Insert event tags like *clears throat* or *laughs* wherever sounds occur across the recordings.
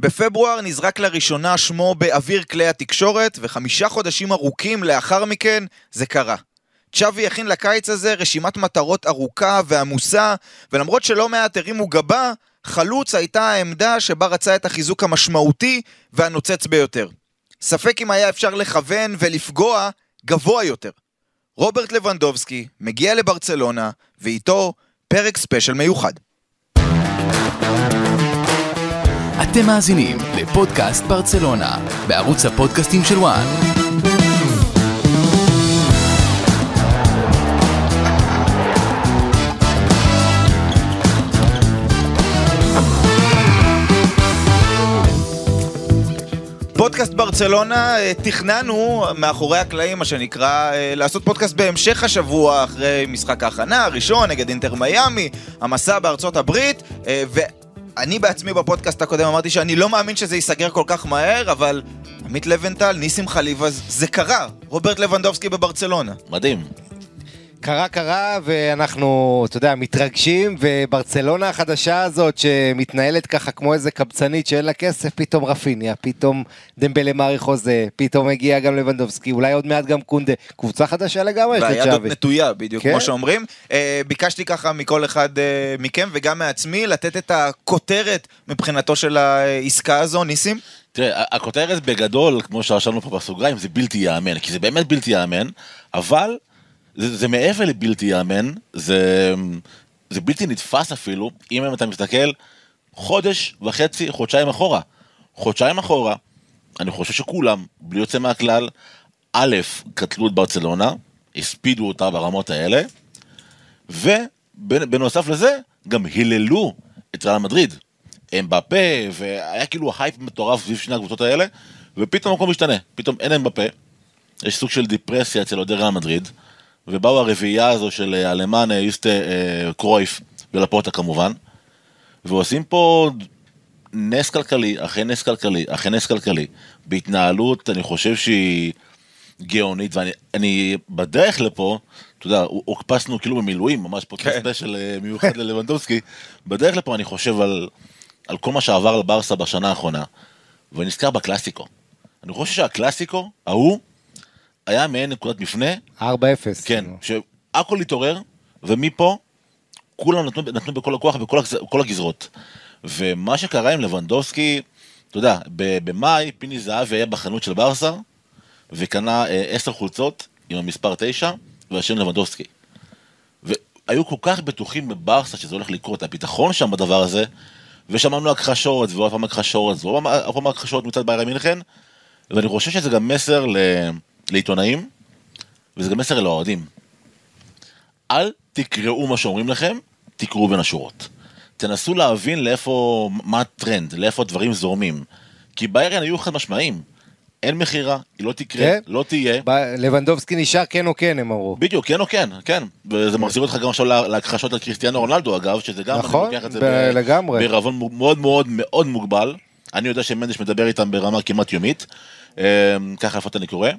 בפברואר נזרק לראשונה שמו באוויר כלי התקשורת, וחמישה חודשים ארוכים לאחר מכן זה קרה. צ'אבי הכין לקיץ הזה רשימת מטרות ארוכה ועמוסה, ולמרות שלא מעט הרימו גבה, חלוץ הייתה העמדה שבה רצה את החיזוק המשמעותי והנוצץ ביותר. ספק אם היה אפשר לכוון ולפגוע גבוה יותר. רוברט לבנדובסקי מגיע לברצלונה, ואיתו פרק ספיישל מיוחד. אתם מאזינים לפודקאסט ברצלונה, בערוץ הפודקאסטים של וואן. פודקאסט ברצלונה, אה, תכננו מאחורי הקלעים, מה שנקרא, אה, לעשות פודקאסט בהמשך השבוע, אחרי משחק ההכנה הראשון נגד אינטר מיאמי, המסע בארצות הברית, אה, ואני בעצמי בפודקאסט הקודם אמרתי שאני לא מאמין שזה ייסגר כל כך מהר, אבל עמית לבנטל, ניסים חליבה, זה קרה. רוברט לבנדובסקי בברצלונה. מדהים. קרה קרה ואנחנו, אתה יודע, מתרגשים וברצלונה החדשה הזאת שמתנהלת ככה כמו איזה קבצנית שאין לה כסף, פתאום רפיניה, פתאום דמבלה מאריך חוזה, פתאום הגיע גם לבנדובסקי, אולי עוד מעט גם קונדה, קבוצה חדשה לגמרי יש והיד עוד לצ'אבי. נטויה, בדיוק, כן. כמו שאומרים. אה, ביקשתי ככה מכל אחד אה, מכם וגם מעצמי לתת את הכותרת מבחינתו של העסקה הזו, ניסים. תראה, הכותרת בגדול, כמו שרשמנו פה בסוגריים, זה בלתי ייאמן, כי זה באמת בלתי ייאמן, אבל זה, זה מעבר לבלתי ייאמן, זה, זה בלתי נתפס אפילו, אם אתה מסתכל חודש וחצי, חודשיים אחורה. חודשיים אחורה, אני חושב שכולם, בלי יוצא מהכלל, א', קטלו את ברצלונה, הספידו אותה ברמות האלה, ובנוסף לזה, גם היללו את ריאל מדריד. אמבפה, והיה כאילו הייפ מטורף סביב שני הקבוצות האלה, ופתאום הכל משתנה, פתאום אין אמבפה, יש סוג של דיפרסיה אצל אוהדי ריאל מדריד, ובאו הרביעייה הזו של אה, אלמני, אה, יוסטה אה, קרויף ולפורטה כמובן, ועושים פה נס כלכלי, אחרי נס כלכלי, אחרי נס כלכלי, בהתנהלות, אני חושב שהיא גאונית, ואני אני בדרך לפה, אתה יודע, הוקפצנו כאילו במילואים, ממש פה כן. ספיישל אה, מיוחד ללבנדובסקי, בדרך לפה אני חושב על, על כל מה שעבר לברסה בשנה האחרונה, ואני נזכר בקלאסיקו. אני חושב שהקלאסיקו, ההוא, היה מעין נקודת מפנה, 4-0. כן, שהכל התעורר, ומפה כולם נתנו, נתנו בכל הכוח בכל הגז- בכל הגזרות. ומה שקרה עם לבנדובסקי, אתה יודע, במאי פיני זהבי היה בחנות של ברסה, וקנה אה, עשר חולצות עם המספר תשע, והשם לבנדובסקי. והיו כל כך בטוחים בברסה שזה הולך לקרות, הביטחון שם בדבר הזה, ושמענו הכחשות, ועוד פעם הכחשות, ועוד פעם- עוד פעם הכחשות מצד ביירן מינכן, ואני חושב שזה גם מסר ל... לעיתונאים, וזה גם מסר לאוהדים. אל תקראו מה שאומרים לכם, תקראו בין השורות. תנסו להבין לאיפה, מה הטרנד, לאיפה הדברים זורמים. כי ביירן היו חד משמעיים. אין מכירה, היא לא תקרה, כן? לא תהיה. ב- לבנדובסקי נשאר כן או כן, הם אמרו. בדיוק, כן או כן, כן. וזה מחזיר אותך גם עכשיו לה- להכחשות על קריסטיאנו רונלדו אגב, שזה גם, נכון, אני לוקח את זה ב- לגמרי. בערבון מאוד מאוד מאוד מוגבל. אני יודע שמנדש מדבר איתם ברמה כמעט יומית, אמ, ככה לפחות אני קורא.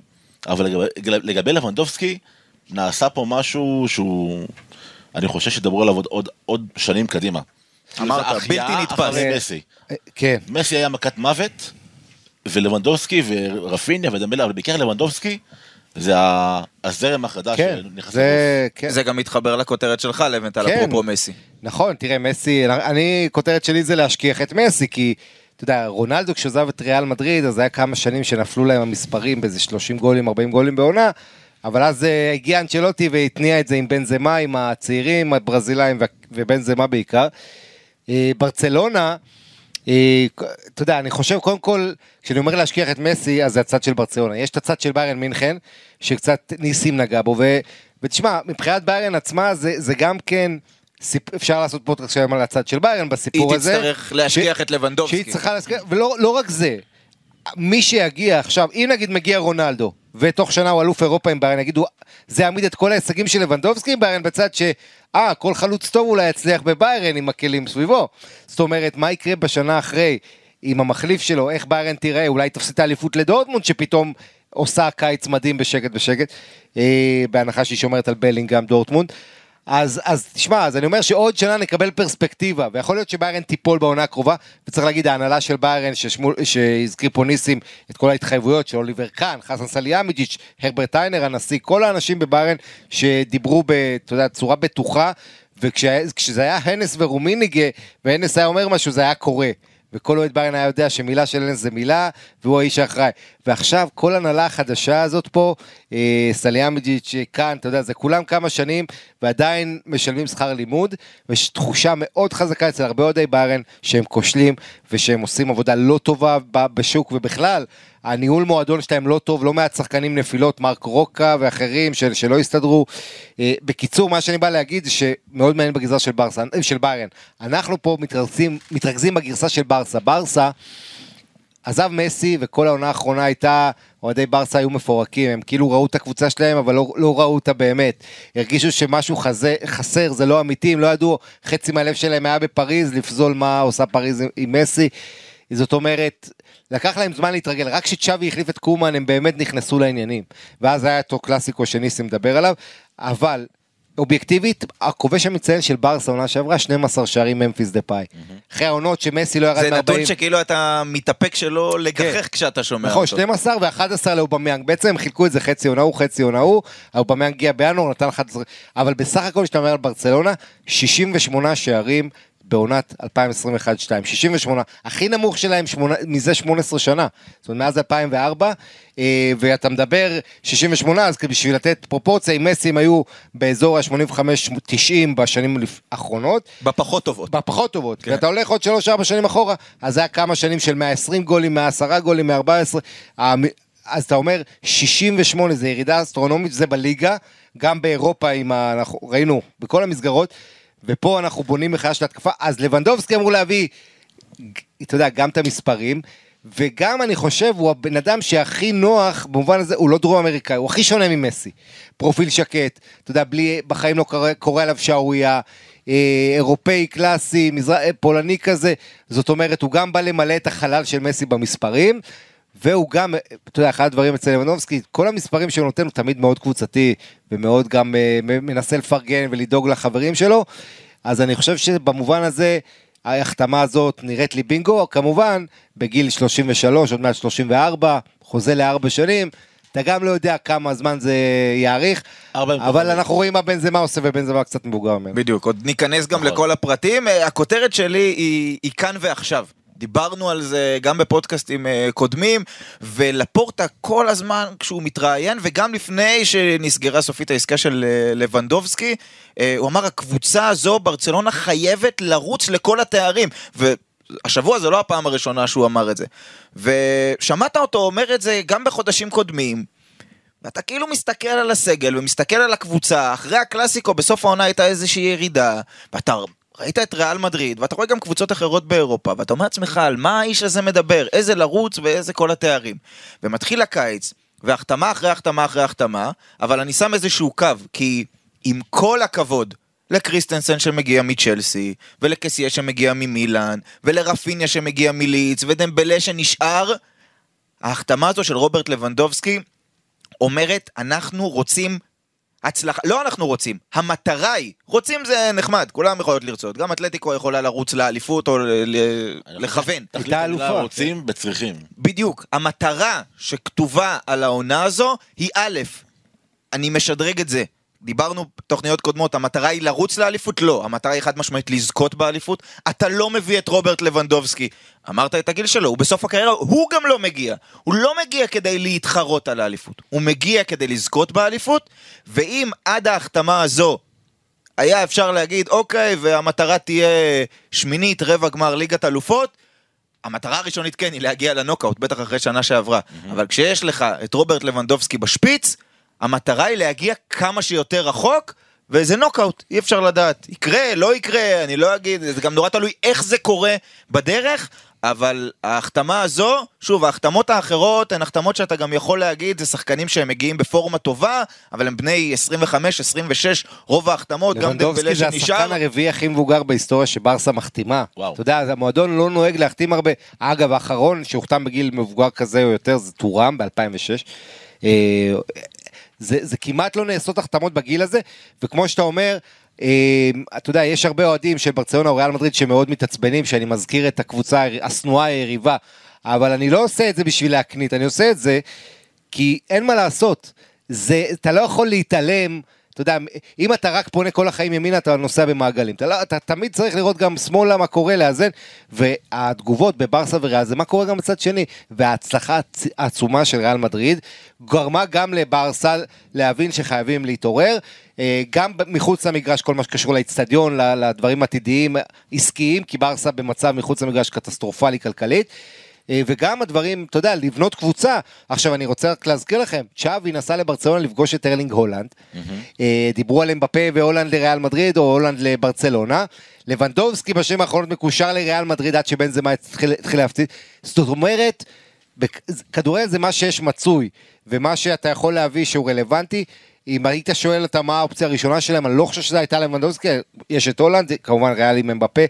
אבל לגבי, לגבי לבנדובסקי, נעשה פה משהו שהוא, אני חושב שידברו עליו עוד, עוד, עוד שנים קדימה. אמרת, בלתי נתפס. אחרי מסי. אה, כן. מסי היה מכת מוות, ולבנדובסקי ורפיניה ודמבלה, אבל בעיקר לבנדובסקי, זה הזרם החדש כן, שנכנס זה, כן. זה גם מתחבר לכותרת שלך, לבנטל, כן. אפרופו מסי. נכון, תראה, מסי, אני, כותרת שלי זה להשכיח את מסי, כי, אתה יודע, רונלדו כשעזב את ריאל מדריד, אז היה כמה שנים שנפלו להם המספרים באיזה 30 גולים, 40 גולים בעונה, אבל אז אה, הגיע אנצ'לוטי והתניע את זה עם בן זמה, עם הצעירים, הברזילאים ובן זמה בעיקר. אה, ברצלונה, אה, אתה יודע, אני חושב, קודם כל, כשאני אומר להשכיח את מסי, אז זה הצד של ברצלונה. יש את הצד של ביירן מינכן, שקצת ניסים נגע בו, ו, ותשמע, מבחינת ביירן עצמה, זה, זה גם כן, סיפ, אפשר לעשות פודקאסט שלם על הצד של ביירן בסיפור היא הזה. תצטרך להשכיח ש- את לבנדובסקי. שהיא צריכה להשכיח, ולא לא רק זה, מי שיגיע עכשיו, אם נגיד מגיע רונלדו, ותוך שנה הוא אלוף אירופה עם ביירן, יגידו, זה יעמיד את כל ההישגים של לבנדובסקי עם ביירן בצד ש... אה, כל חלוץ טוב אולי יצליח בביירן עם הכלים סביבו. זאת אומרת, מה יקרה בשנה אחרי עם המחליף שלו, איך ביירן תראה, אולי תפסיד את האליפות לדורטמונד, שפתאום עושה קיץ מדהים בשקט בשקט, אה, בהנחה שהיא שומרת על בלינגהם דורטמונד. אז, אז תשמע, אז אני אומר שעוד שנה נקבל פרספקטיבה, ויכול להיות שביירן תיפול בעונה הקרובה, וצריך להגיד, ההנהלה של ביירן, שהזכיר פה ניסים את כל ההתחייבויות של אוליבר קאן, חסן סאליחמידז'יץ', הרברט היינר, הנשיא, כל האנשים בביירן שדיברו, ב, אתה יודע, צורה בטוחה, וכשזה היה הנס ורומיניגה, והנס היה אומר משהו, זה היה קורה. וכל אוהד ביירן היה יודע שמילה של הנס זה מילה, והוא האיש האחראי. ועכשיו כל הנהלה החדשה הזאת פה, אה, סליאמג'יץ' כאן, אתה יודע, זה כולם כמה שנים, ועדיין משלמים שכר לימוד, ויש תחושה מאוד חזקה אצל הרבה אוהדי ביירן שהם כושלים, ושהם עושים עבודה לא טובה בשוק ובכלל. הניהול מועדון שלהם לא טוב, לא מעט שחקנים נפילות, מרק רוקה ואחרים של, שלא הסתדרו. אה, בקיצור, מה שאני בא להגיד זה שמאוד מעניין בגרסה של, ברסה, אה, של ביירן. אנחנו פה מתרכזים, מתרכזים בגרסה של ברסה. ברסה עזב מסי וכל העונה האחרונה הייתה, אוהדי ברסה היו מפורקים, הם כאילו ראו את הקבוצה שלהם אבל לא, לא ראו אותה באמת. הרגישו שמשהו חזה, חסר, זה לא אמיתי, הם לא ידעו, חצי מהלב שלהם היה בפריז, לפזול מה עושה פריז עם מסי. זאת אומרת, לקח להם זמן להתרגל, רק כשצ'אבי החליף את קומן הם באמת נכנסו לעניינים. ואז היה אותו קלאסיקו שניסים מדבר עליו, אבל אובייקטיבית, הכובש המצטיין של ברסה עונה שעברה 12 שערים ממפיס דה פאי. אחרי העונות שמסי לא ירד מ-40. נתון שכאילו אתה מתאפק שלא לגחך כשאתה שומע נכון, אותו. 12 ו-11 לאובמיאנג, בעצם הם חילקו את זה חצי עונה הוא, חצי עונה הוא, אובמיאנג הגיע בינואר, נתן 11, אבל בסך הכל כשאתה אומר על ברצלונה, 68 שערים בעונת 2021-2022, 68, הכי נמוך שלהם שמונה, מזה 18 שנה, זאת אומרת מאז 2004, אה, ואתה מדבר 68, אז בשביל לתת פרופורציה, עם מסי הם היו באזור ה-85-90 בשנים האחרונות, בפחות טובות. בפחות טובות, כן. ואתה הולך עוד 3-4 שנים אחורה, אז זה היה כמה שנים של 120 גולים, 110 גולים, 114, אז אתה אומר 68 זה ירידה אסטרונומית, זה בליגה, גם באירופה ה... אנחנו ראינו בכל המסגרות, ופה אנחנו בונים מחדש את ההתקפה, אז לבנדובסקי אמור להביא, אתה יודע, גם את המספרים, וגם אני חושב הוא הבן אדם שהכי נוח במובן הזה, הוא לא דרום אמריקאי, הוא הכי שונה ממסי. פרופיל שקט, אתה יודע, בלי, בחיים לא קורה, קורה עליו שערורייה, אה, אירופאי קלאסי, מזר... אה, פולני כזה, זאת אומרת, הוא גם בא למלא את החלל של מסי במספרים. והוא גם, אתה יודע, אחד הדברים אצל לבנובסקי, כל המספרים שהוא נותן הוא תמיד מאוד קבוצתי, ומאוד גם אה, מנסה לפרגן ולדאוג לחברים שלו, אז אני חושב שבמובן הזה, ההחתמה הזאת נראית לי בינגו, כמובן, בגיל 33, עוד מעט 34, חוזה לארבע שנים, אתה גם לא יודע כמה זמן זה יאריך, אבל. אנחנו רואים מה בנזמה עושה ובנזמה קצת מבוגר ממנו. בדיוק, עוד ניכנס גם נכון. לכל הפרטים. אה, הכותרת שלי היא, היא כאן ועכשיו. דיברנו על זה גם בפודקאסטים אה, קודמים, ולפורטה כל הזמן כשהוא מתראיין, וגם לפני שנסגרה סופית העסקה של אה, לבנדובסקי, אה, הוא אמר, הקבוצה הזו, ברצלונה חייבת לרוץ לכל התארים. והשבוע זו לא הפעם הראשונה שהוא אמר את זה. ושמעת אותו אומר את זה גם בחודשים קודמים. ואתה כאילו מסתכל על הסגל ומסתכל על הקבוצה, אחרי הקלאסיקו בסוף העונה הייתה איזושהי ירידה, ואתה ראית את ריאל מדריד, ואתה רואה גם קבוצות אחרות באירופה, ואתה אומר לעצמך על מה האיש הזה מדבר, איזה לרוץ ואיזה כל התארים. ומתחיל הקיץ, והחתמה אחרי החתמה אחרי החתמה, אבל אני שם איזשהו קו, כי עם כל הכבוד לקריסטנסן שמגיע מצ'לסי, ולקסיה שמגיע ממילאן, ולרפיניה שמגיע מליץ, ודמבלה שנשאר, ההחתמה הזו של רוברט לבנדובסקי אומרת, אנחנו רוצים הצלחה, לא אנחנו רוצים, המטרה היא, רוצים זה נחמד, כולם יכולות לרצות, גם אתלטיקו יכולה לרוץ לאליפות או ל- לכוון. המילה אלופה. רוצים בצריכים. בדיוק, המטרה שכתובה על העונה הזו היא א', אני משדרג את זה. דיברנו בתוכניות קודמות, המטרה היא לרוץ לאליפות? לא. המטרה היא חד משמעית לזכות באליפות. אתה לא מביא את רוברט לבנדובסקי. אמרת את הגיל שלו, הוא בסוף הקריירה, הוא גם לא מגיע. הוא לא מגיע כדי להתחרות על האליפות. הוא מגיע כדי לזכות באליפות, ואם עד ההחתמה הזו היה אפשר להגיד, אוקיי, והמטרה תהיה שמינית, רבע גמר ליגת אלופות, המטרה הראשונית כן היא להגיע לנוקאוט, בטח אחרי שנה שעברה. אבל כשיש לך את רוברט לבנדובסקי בשפיץ, המטרה היא להגיע כמה שיותר רחוק, וזה נוקאוט, אי אפשר לדעת. יקרה, לא יקרה, אני לא אגיד, זה גם נורא תלוי איך זה קורה בדרך, אבל ההחתמה הזו, שוב, ההחתמות האחרות הן החתמות שאתה גם יכול להגיד, זה שחקנים שהם מגיעים בפורמה טובה, אבל הם בני 25, 26, רוב ההחתמות, גם דמבלה לבנדובסקי זה שנשאר. השחקן הרביעי הכי מבוגר בהיסטוריה שברסה מחתימה. וואו. אתה יודע, המועדון לא נוהג להחתים הרבה. אגב, האחרון שהוחתם בגיל מבוגר כזה או יותר זה טורם ב-2006. זה, זה כמעט לא נעשות החתמות בגיל הזה, וכמו שאתה אומר, אה, אתה יודע, יש הרבה אוהדים של ברצלונה או ריאל מדריד שמאוד מתעצבנים, שאני מזכיר את הקבוצה השנואה היריבה, אבל אני לא עושה את זה בשביל להקנית, אני עושה את זה כי אין מה לעשות. זה, אתה לא יכול להתעלם, אתה יודע, אם אתה רק פונה כל החיים ימינה, אתה נוסע במעגלים. אתה, לא, אתה תמיד צריך לראות גם שמאלה מה קורה, לאזן, והתגובות בברסה וריאל זה מה קורה גם בצד שני. וההצלחה הצ- העצומה של ריאל מדריד גרמה גם לברסה להבין שחייבים להתעורר. אה, גם מחוץ למגרש, כל מה שקשור לאיצטדיון, לדברים עתידיים עסקיים, כי ברסה במצב מחוץ למגרש קטסטרופלי כלכלית. אה, וגם הדברים, אתה יודע, לבנות קבוצה. עכשיו, אני רוצה רק להזכיר לכם, צ'אבי נסע לברצלונה לפגוש את ארלינג הולנד. אה, דיברו על אמבפה והולנד לריאל מדריד, או הולנד לברצלונה. לבנדובסקי בשנים האחרונות מקושר לריאל מדריד עד שבן זמה התחיל להפציץ. זאת אומרת, כדורגל זה מה שיש מצוי, ומה שאתה יכול להביא שהוא רלוונטי. אם היית שואל אותה מה האופציה הראשונה שלהם, אני לא חושב שזו הייתה לבנדובסקי, יש את הולנד, כמובן ריאל עם אמבפה.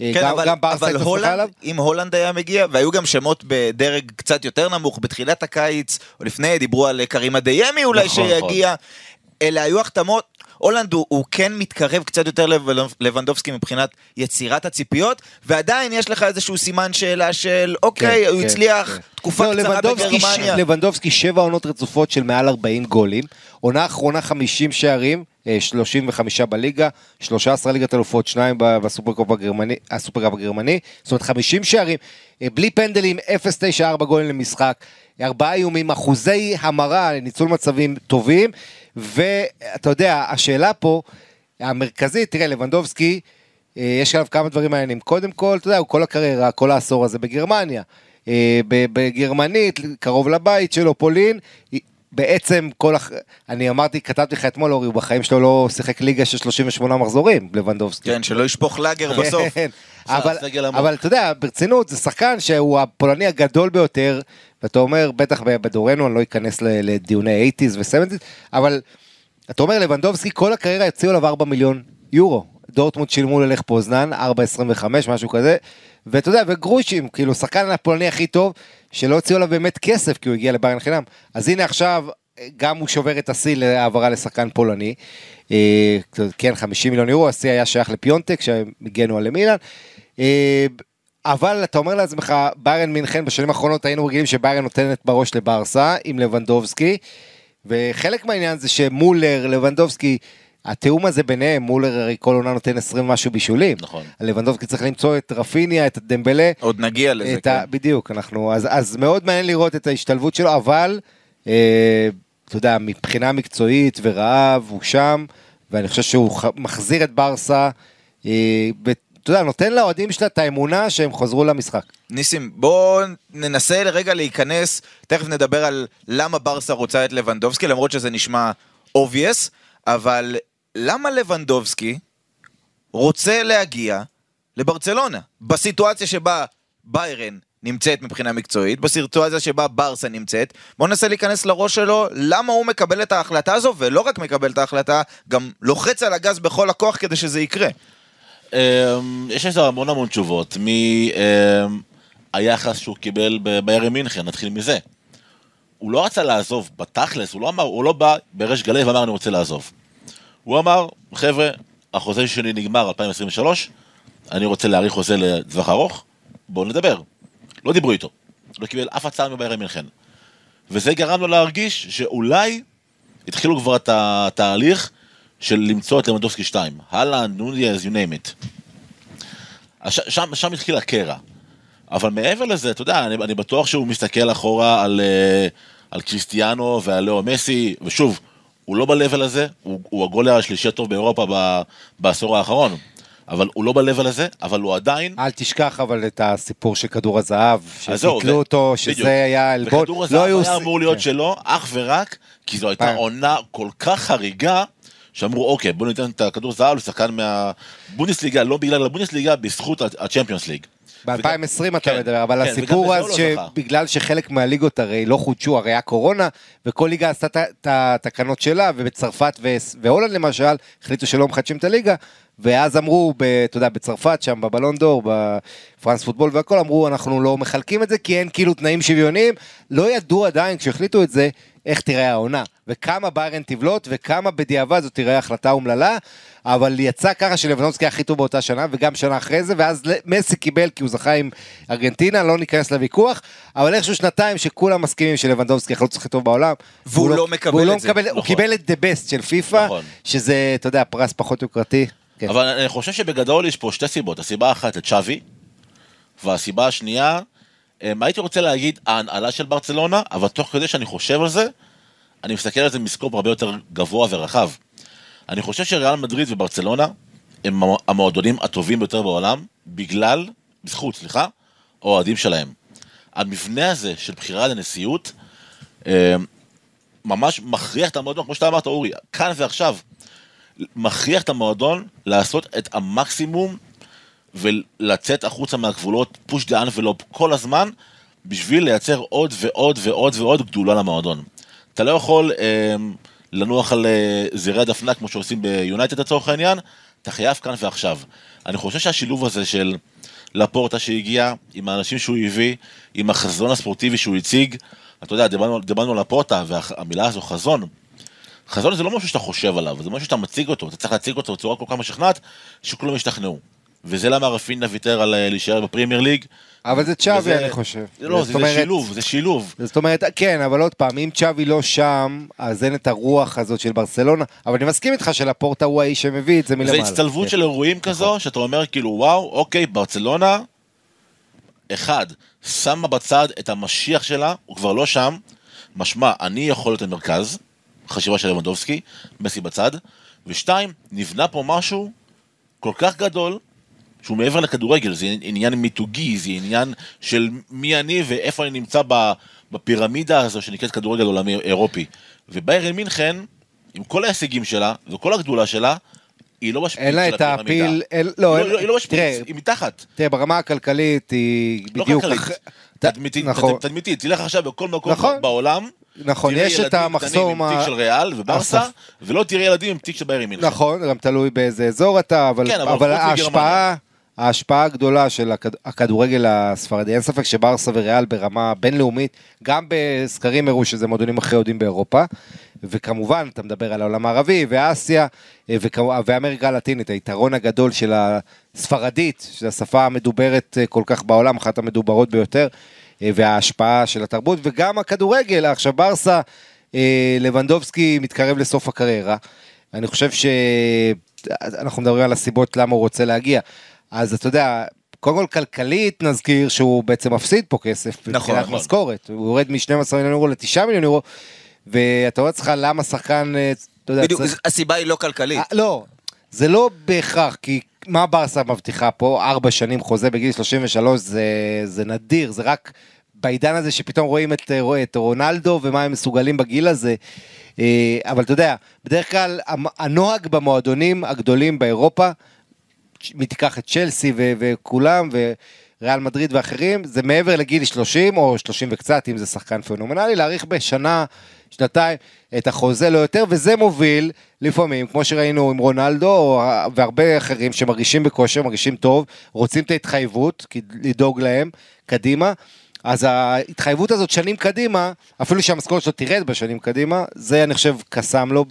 אה, כן, גם, אבל, גם ברסה אבל הולנד, עליו. אם הולנד היה מגיע, והיו גם שמות בדרג קצת יותר נמוך בתחילת הקיץ, או לפני, דיברו על קרימה דיימי אולי נכון, שיגיע, אלה היו החתמות. הולנד הוא, הוא כן מתקרב קצת יותר ללבנדובסקי מבחינת יצירת הציפיות, ועדיין יש לך איזשהו סימן שאלה של אוקיי, כן, הוא כן, הצליח כן. תקופה לא, קצרה ש- בגרמניה. לבנדובסקי שבע עונות רצופות של מעל 40 גולים, עונה אחרונה 50 שערים, אה, 35 בליגה, 13 ליגת אלופות, שניים ב- בסופרקופ הגרמני, הסופרקופ הגרמני, זאת אומרת 50 שערים, אה, בלי פנדלים, 0.94 גולים למשחק, ארבעה איומים, אחוזי המרה, ניצול מצבים טובים, ואתה יודע, השאלה פה, המרכזית, תראה, לבנדובסקי, אה, יש עליו כמה דברים מעניינים. קודם כל, אתה יודע, הוא כל הקריירה, כל העשור הזה בגרמניה. אה, בגרמנית, קרוב לבית שלו, פולין, בעצם כל הח... אני אמרתי, כתבתי לך אתמול, אורי, הוא בחיים שלו לא שיחק ליגה של 38 מחזורים, לבנדובסקי. כן, שלא ישפוך לאגר בסוף. *laughs* כן, אבל, סגל עמוק. אבל אתה יודע, ברצינות, זה שחקן שהוא הפולני הגדול ביותר, ואתה אומר, בטח בדורנו, אני לא אכנס לדיוני 80's ו-70's, אבל אתה אומר, לבנדובסקי, כל הקריירה הציעו עליו 4 מיליון יורו. דורטמונד שילמו ללך פוזנן, 4.25, משהו כזה, ואתה יודע, וגרושים, כאילו, שחקן הפולני הכי טוב, שלא הוציאו עליו באמת כסף, כי הוא הגיע לביירן חינם. אז הנה עכשיו, גם הוא שובר את השיא להעברה לשחקן פולני. אה, כן, 50 מיליון יורו, השיא היה שייך לפיונטק, שהם הגנו על מילאן. אה, אבל אתה אומר לעצמך, ביירן מינכן, בשנים האחרונות היינו רגילים שביירן נותנת בראש לברסה עם לבנדובסקי, וחלק מהעניין זה שמולר, לבנדובסקי, התיאום הזה ביניהם, מולר הרי כל עונה נותן 20 משהו בישולים. נכון. לבנדובסקי צריך למצוא את רפיניה, את דמבלה. עוד נגיע לזה, את ה... כן. בדיוק, אנחנו, אז, אז מאוד מעניין לראות את ההשתלבות שלו, אבל, אה, אתה יודע, מבחינה מקצועית ורעב, הוא שם, ואני חושב שהוא ח- מחזיר את ברסה, אה, ואתה יודע, נותן לאוהדים שלה את האמונה שהם חזרו למשחק. ניסים, בואו ננסה לרגע להיכנס, תכף נדבר על למה ברסה רוצה את לבנדובסקי, למרות שזה נשמע obvious, אבל למה לבנדובסקי רוצה להגיע לברצלונה? בסיטואציה שבה ביירן נמצאת מבחינה מקצועית, בסיטואציה שבה ברסה נמצאת, בואו ננסה להיכנס לראש שלו, למה הוא מקבל את ההחלטה הזו, ולא רק מקבל את ההחלטה, גם לוחץ על הגז בכל הכוח כדי שזה יקרה. אמ, יש לזה המון המון תשובות, מהיחס שהוא קיבל בביירן מינכן, נתחיל מזה. הוא לא רצה לעזוב, בתכלס, הוא לא אמר, הוא לא בא בריש גלי ואמר אני רוצה לעזוב. הוא אמר, חבר'ה, החוזה שלי נגמר 2023, אני רוצה להאריך חוזה לטווח ארוך, בואו נדבר. לא דיברו איתו, לא קיבל אף הצעה מביירן מינכן. וזה גרם לו להרגיש שאולי התחילו כבר את התהליך של למצוא את למדובסקי 2. הלאה, נוניאז, you name it. אז ש- שם, שם התחיל הקרע. אבל מעבר לזה, אתה יודע, אני, אני בטוח שהוא מסתכל אחורה על, אה, על קריסטיאנו ועל לאו מסי, ושוב, הוא לא ב-level הזה, הוא, הוא הגול השלישי הטוב באירופה ב, בעשור האחרון. אבל הוא לא ב-level הזה, אבל הוא עדיין... אל תשכח אבל את הסיפור של כדור הזהב, זהו, שביטלו אותו, בדיוק. שזה היה עלבון. וכדור לא הזהב היו היה ס- אמור להיות כן. שלו, אך ורק, כי זו הייתה אה. עונה כל כך חריגה, שאמרו, אוקיי, בוא ניתן את הכדור זהב לשחקן מהבונדסליגה, לא בגלל הבונדסליגה, בזכות הצ'מפיונס ליג. ב-2020 אתה כן, מדבר, אבל כן, הסיפור וגם אז. שבגלל שחלק מהליגות הרי לא חודשו, הרי היה קורונה, וכל ליגה עשתה את התקנות שלה, ובצרפת והולנד למשל, החליטו שלא מחדשים את הליגה, ואז אמרו, אתה יודע, בצרפת, שם בבלון דור, בפרנס פוטבול והכל, אמרו, אנחנו לא מחלקים את זה, כי אין כאילו תנאים שוויוניים, לא ידעו עדיין, כשהחליטו את זה, איך תראה העונה. וכמה ביירן תבלוט, וכמה בדיעבד זאת תראה החלטה אומללה, אבל יצא ככה שלבנובסקי הכי טוב באותה שנה, וגם שנה אחרי זה, ואז מסי קיבל כי הוא זכה עם ארגנטינה, לא ניכנס לוויכוח, אבל איכשהו שנתיים שכולם מסכימים שלבנדובסקי החלוץ הכי טוב בעולם. והוא לא מקבל והוא לא את זה. מקבל, הוא נכון. קיבל את דה בסט של פיפא, נכון. שזה, אתה יודע, פרס פחות יוקרתי. כן. אבל אני חושב שבגדול יש פה שתי סיבות. הסיבה האחת זה צ'אבי, והסיבה השנייה, אמ, הייתי רוצה להגיד ההנהלה של ברצלונה, אבל תוך כדי שאני חושב על זה, אני מסתכל על זה מסקופ הרבה יותר גבוה ורחב. אני חושב שריאל מדריד וברצלונה הם המ- המועדונים הטובים ביותר בעולם, בגלל, בזכות, סליחה, האוהדים שלהם. המבנה הזה של בחירה לנשיאות, אמ, ממש מכריח את המועדון, כמו שאתה אמרת אורי, כאן ועכשיו, מכריח את המועדון לעשות את המקסימום ולצאת החוצה מהגבולות, פוש דה אנבלופ כל הזמן, בשביל לייצר עוד ועוד ועוד ועוד גדולה למועדון. אתה לא יכול אה, לנוח על אה, זרי הדפנה כמו שעושים ביונייטד לצורך העניין, אתה חייב כאן ועכשיו. אני חושב שהשילוב הזה של לפורטה שהגיע, עם האנשים שהוא הביא, עם החזון הספורטיבי שהוא הציג, אתה יודע, דיברנו, על לפורטה, והמילה הזו חזון, חזון זה לא משהו שאתה חושב עליו, זה משהו שאתה מציג אותו, אתה צריך להציג אותו בצורה כל כך משכנעת, שכולם ישתכנעו. וזה למה רפיניה ויתר על אה, להישאר בפרימייר ליג. אבל זה צ'אבי, אני חושב. לא, זה, זאת אומרת- שילוב, זה שילוב. זאת אומרת, כן, אבל עוד פעם, אם צ'אבי לא שם, אז אין את הרוח הזאת של ברצלונה, אבל אני מסכים איתך שלפורטה הוא האיש שמביא את זה זה מלמעלה. הצטלבות כן. של אירועים כזו, שאתה אומר כאילו, וואו, אוקיי, ברצלונה, אחד, שמה בצד את המשיח שלה, הוא כבר לא שם, משמע, אני יכול להיות המרכז, חשיבה של לבנדובסקי, מסי בצד, ושתיים, נבנה פה משהו כל כך גדול, שהוא מעבר לכדורגל, זה עניין מיתוגי, זה עניין של מי אני ואיפה אני נמצא בפירמידה הזו שנקראת כדורגל עולמי אירופי. וביירן מינכן, עם כל ההישגים שלה וכל הגדולה שלה, היא לא בשפיץ אין לה של את הפירמידה. הפיל, אין- לא, לא, לא, אין- לא, היא לא בשפיץ, תראה, היא מתחת. תראה, ברמה הכלכלית היא לא בדיוק... כלכלית, אח- תדמיתית, נכון. תדמיתית, תלך עכשיו בכל מקום נכון. בעולם, נכון, תראה יש את ילדים המחסום קטנים עם תיק של ריאל וברסה, ולא תראה ילדים עם תיק של ביירן מינכן. נכון, גם תלוי באיזה אזור אתה, אבל, כן, אבל אבל ההשפעה, ההשפעה הגדולה של הכד, הכדורגל הספרדי, אין ספק שברסה וריאל ברמה בינלאומית, גם בסקרים הראו שזה מועדונים הכי יודעים באירופה, וכמובן, אתה מדבר על העולם הערבי ואסיה, אה, וכמו- ואמריקה הלטינית, היתרון הגדול של הספרדית, של השפה המדוברת אה, כל כך בעולם, אחת המדוברות ביותר, אה, וההשפעה של התרבות, וגם הכדורגל, עכשיו ברסה, לבנדובסקי מתקרב לסוף הקריירה. אני חושב שאנחנו מדברים על הסיבות למה הוא רוצה להגיע. אז אתה יודע, קודם כל כלכלית נזכיר שהוא בעצם מפסיד פה כסף. נכון, נכון. משכורת. הוא יורד מ-12 מיליון יורו ל-9 מיליון יורו, ואתה רואה אצלך למה שחקן, אה, אתה יודע, בדיוק, צריך- הסיבה היא לא כלכלית. אה, לא, זה לא בהכרח, כי מה ברסה מבטיחה פה? ארבע שנים חוזה בגיל 33 זה, זה נדיר, זה רק בעידן הזה שפתאום רואים את, אה, רואה את רונלדו ומה הם מסוגלים בגיל הזה. אבל אתה יודע, בדרך כלל הנוהג במועדונים הגדולים באירופה, תיקח את צ'לסי ו- וכולם, וריאל מדריד ואחרים, זה מעבר לגיל 30 או 30 וקצת, אם זה שחקן פנומנלי, להאריך בשנה, שנתיים את החוזה, לא יותר, וזה מוביל לפעמים, כמו שראינו עם רונלדו, והרבה אחרים שמרגישים בכושר, מרגישים טוב, רוצים את ההתחייבות, לדאוג להם, קדימה. אז ההתחייבות הזאת שנים קדימה, אפילו שהמשכורת שלו תרד בשנים קדימה, זה אני חושב קסם לו.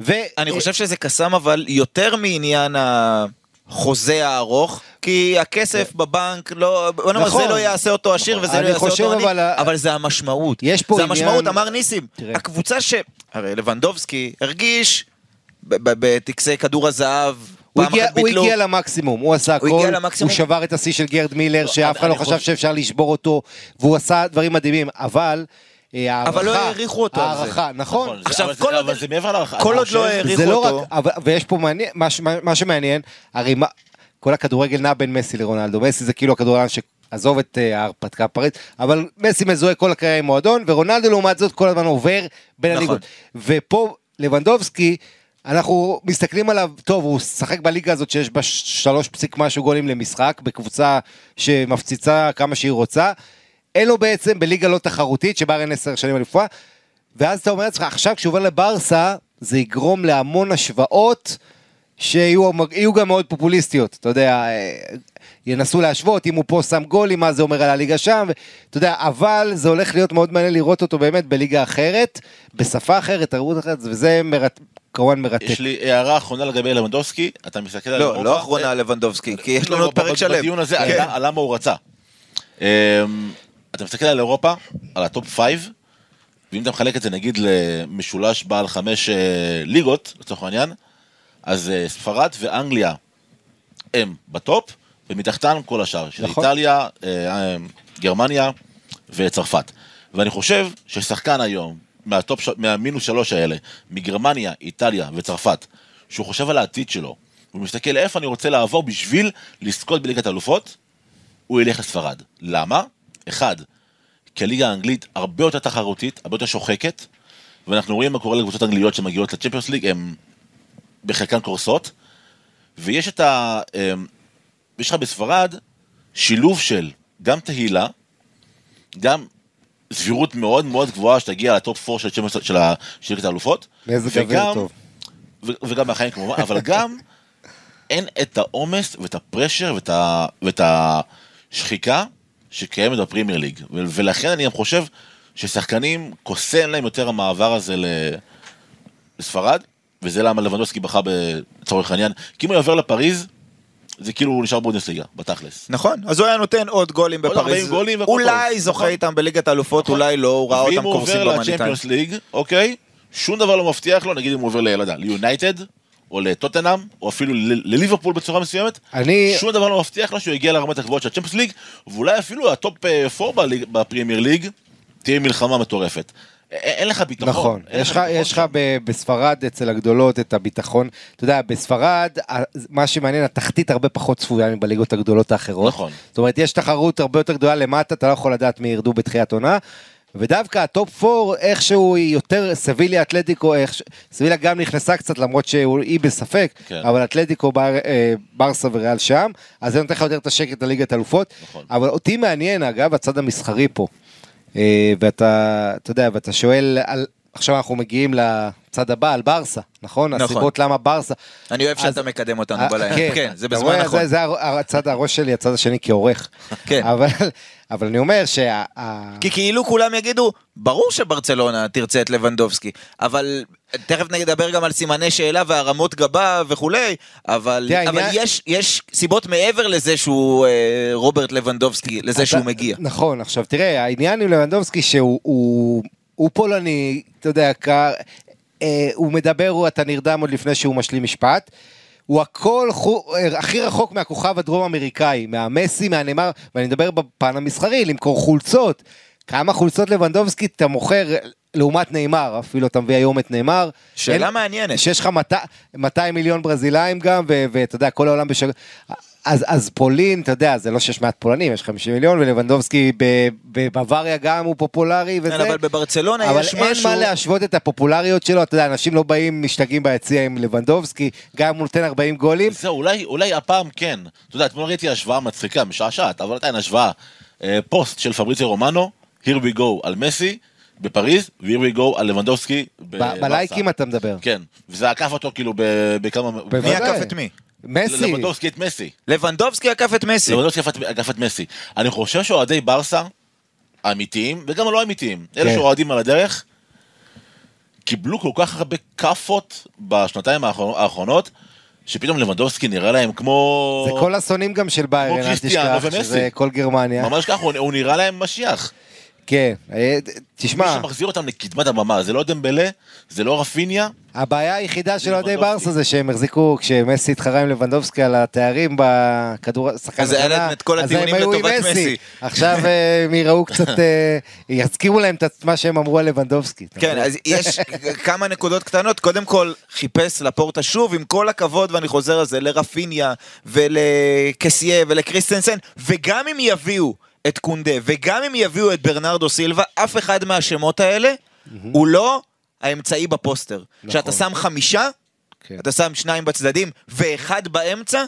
ו... אני חושב שזה קסם אבל יותר מעניין החוזה הארוך, כי הכסף בבנק, לא, בוא נאמר, נכון. זה לא יעשה אותו עשיר וזה לא יעשה אותו עני, אבל אבל זה המשמעות. יש פה זה עניין- המשמעות, אמר ניסים. תראה. הקבוצה ש... הרי לבנדובסקי הרגיש בטקסי כדור הזהב, הוא הגיע, הוא. הגיע למקסימום, הוא עשה הוא הכל, למקסימום. הוא שבר את השיא של גרד מילר, שאף אחד לא חושב- שאפשר לשבור אותו, והוא עשה דברים מדהימים, אבל הערכה, אבל לא העריכו אותו על זה. הערכה, נכון, נכון, עכשיו, אבל כל זה- עוד- אבל זה מעבר להערכה. כל עוד לא חושב- העריכו זה לא אותו. רק, אבל, ויש פה מעניין, מה, ש- מה שמעניין, הרי מה, כל הכדורגל נע בין מסי לרונלדו, מסי זה כאילו הכדורגלן שעזוב את אה, ההרפתקה הפריז, אבל מסי מזוהה כל הקריירה עם מועדון, ורונלדו לעומת זאת כל הזמן עובר בין נכון. הליגות. ופה לבנדובסקי, אנחנו מסתכלים עליו, טוב, הוא שחק בליגה הזאת שיש בה שלוש פסיק משהו גולים למשחק, בקבוצה שמפציצה כמה שהיא רוצה, אין לו בעצם בליגה לא תחרותית, שבה אין עשר שנים אלופה, ואז אתה אומר לעצמך, עכשיו כשהוא עובר לברסה, זה יגרום להמון השוואות, שיהיו יהיו גם מאוד פופוליסטיות, אתה יודע, אה, ינסו להשוות, אם הוא פה שם גולים, מה זה אומר על הליגה שם, אתה יודע, אבל זה הולך להיות מאוד מעניין לראות אותו באמת בליגה אחרת, בשפה אחרת, תרבות אחרת, וזה מרת... כמובן מרתק. יש לי הערה אחרונה לגבי לבנדובסקי, אתה מסתכל על... לא, לא אחרונה על לבנדובסקי, כי יש לנו עוד פרק שלם. בדיון הזה, כן. על- על למה הוא רצה. אתה מסתכל על אירופה, על ה top five, ואם אתה מחלק את זה נגיד למשולש בעל חמש אה, ליגות, לצורך העניין, אז אה, ספרד ואנגליה הם בטופ, ומתחתן כל השאר, שזה נכון. איטליה, אה, אה, גרמניה וצרפת. ואני חושב ששחקן היום, מהטופ, מהמינוס שלוש האלה, מגרמניה, איטליה וצרפת, שהוא חושב על העתיד שלו, הוא מסתכל איפה אני רוצה לעבור בשביל לזכות בליגת האלופות, הוא ילך לספרד. למה? אחד, כי הליגה האנגלית הרבה יותר תחרותית, הרבה יותר שוחקת, ואנחנו רואים מה קורה לקבוצות אנגליות שמגיעות ל Champions League, הן בחלקן קורסות, ויש את ה... אמ, יש לך בספרד שילוב של גם תהילה, גם סבירות מאוד מאוד גבוהה שתגיע ל top 4 של, Champions- של ליגת האלופות, אוויר וגם- טוב. ו- וגם מהחיים כמובן, אבל גם *laughs* אין את העומס ואת ה pressure ואת, ה- ואת השחיקה שקיימת בפרימייר ליג. ולכן אני גם חושב ששחקנים, קוסם להם יותר המעבר הזה לספרד, וזה למה לבנדוסקי בחר לצורך העניין. כי אם הוא יעבור לפריז, זה כאילו הוא נשאר בונדסליגה, בתכלס. נכון, אז הוא היה נותן עוד גולים עוד 40 בפריז. גולים והכל אולי טוב. זוכה נכון. איתם בליגת האלופות, אולי לא, הוא ראה אותם ואם הוא קורסים עובר במאניטיים. לצ'מפיונס ליג, אוקיי, שום דבר לא מבטיח לו, נגיד אם הוא עובר לא יודע, ליונייטד, או לטוטנאם, או אפילו לליברפול בצורה מסוימת, אני- שום דבר לא מבטיח לו שהוא יגיע לרמת הגבוהות של הצ'מפיונס ליג, ואולי אפילו הטופ 4 בפרימייר ליג, תהיה מלחמה מטורפת. אין לך ביטחון. נכון, יש לך, יש לך בספרד אצל הגדולות את הביטחון, אתה יודע, בספרד, מה שמעניין, התחתית הרבה פחות צפויה מבליגות הגדולות האחרות. נכון. זאת אומרת, יש תחרות הרבה יותר גדולה למטה, אתה לא יכול לדעת מי ירדו בתחילת עונה. ודווקא ה top 4 איכשהו היא יותר סביליה אתלטיקו, איך, ש- סביליה גם נכנסה קצת למרות שהיא בספק, כן. אבל אתלטיקו בר, אה, ברסה וריאל שם, אז זה נותן לך יותר את השקט לליגת אלופות. נכון. אבל אותי מעניין אגב הצד המסחרי פה. אה, ואתה, אתה יודע, ואתה שואל על, עכשיו אנחנו מגיעים לצד הבא, על ברסה, נכון? נכון. הסיבות למה ברסה. אני אוהב אז- שאתה מקדם אותנו אה, בלילה. כן, זה אתה בזמן רואה, נכון. זה, זה הצד הראש שלי, הצד השני כעורך. כן. אבל, אבל אני אומר שה... כי כאילו כולם יגידו, ברור שברצלונה תרצה את לבנדובסקי, אבל תכף נדבר גם על סימני שאלה והרמות גבה וכולי, אבל, תראה, אבל העניין- יש, יש סיבות מעבר לזה שהוא אה, רוברט לבנדובסקי, לזה שהוא אתה- מגיע. נכון, עכשיו תראה, העניין עם לבנדובסקי שהוא הוא, פולני, אתה יודע, כ... אה, הוא מדבר, הוא, אתה נרדם עוד לפני שהוא משלים משפט. הוא הכל חו... אה, הכי רחוק מהכוכב הדרום אמריקאי, מהמסי, מהנאמר, ואני מדבר בפן המסחרי, למכור חולצות. כמה חולצות לבנדובסקי אתה מוכר לעומת נאמר, אפילו אתה מביא היום את נאמר. שאלה אין- מעניינת. שיש לך 200 200 מיליון ברזילאים גם, ואתה יודע, כל העולם בשג... אז, אז פולין, אתה יודע, זה לא שיש מעט פולנים, יש 50 מיליון, ולבנדובסקי ב- בבוואריה גם הוא פופולרי וזה. כן, אבל בברצלונה אבל יש אין משהו... מה להשוות את הפופולריות שלו, אתה יודע, אנשים לא באים, משתגעים ביציע עם לבנדובסקי, גם אם הוא נותן 40 גולים. זהו, אולי, אולי הפעם כן. אתה יודע, אתמול ראיתי השוואה מצחיקה, משעשעת, אבל עדיין השוואה. אה, פוסט של פבריציו רומנו, Here we go על מסי בפריז, ו-Here we go על לבנדובסקי ב-. בלייקים אתה מדבר. כן, וזה עקף אותו כאילו בכמה... מי. עקף את מי? מסי, לבנדובסקי את מסי. לבנדובסקי עקף את מסי. לבנדובסקי עקף את- מסי. אני חושב שאוהדי ברסה, האמיתיים, וגם הלא אמיתיים, אלה כן. שאוהדים על הדרך, קיבלו כל כך הרבה כאפות בשנתיים האחרונות, שפתאום לבנדובסקי נראה להם כמו... זה כל השונאים גם של ביירן, אל תשכח. שזה כל גרמניה. ממש ככה, הוא נראה להם משיח. כן, אה, מי תשמע, שמחזיר אותם לקדמת הבמה, זה לא דמבלה, זה לא רפיניה, הבעיה היחידה של אוהדי. ברסה זה שהם החזיקו, כשמסי התחרה עם לבנדובסקי על התארים בכדור, שחקן אז היה להם את כל הטיעונים לטובת מסי. עכשיו אה, הם יראו קצת, אה, יזכירו להם את מה שהם אמרו על לבנדובסקי. כן? אז יש כמה נקודות קטנות. קודם כל, חיפש לפורטה שוב, עם כל הכבוד, ואני חוזר על זה, לרפיניה, ולקסיה, ולקריסטנסן, וגם אם יביאו את קונדה, וגם אם יביאו את ברנרדו סילבה, אף אחד מהשמות האלה הוא לא האמצעי בפוסטר. כשאתה שם חמישה, כן. אתה שם שניים בצדדים, ואחד באמצע,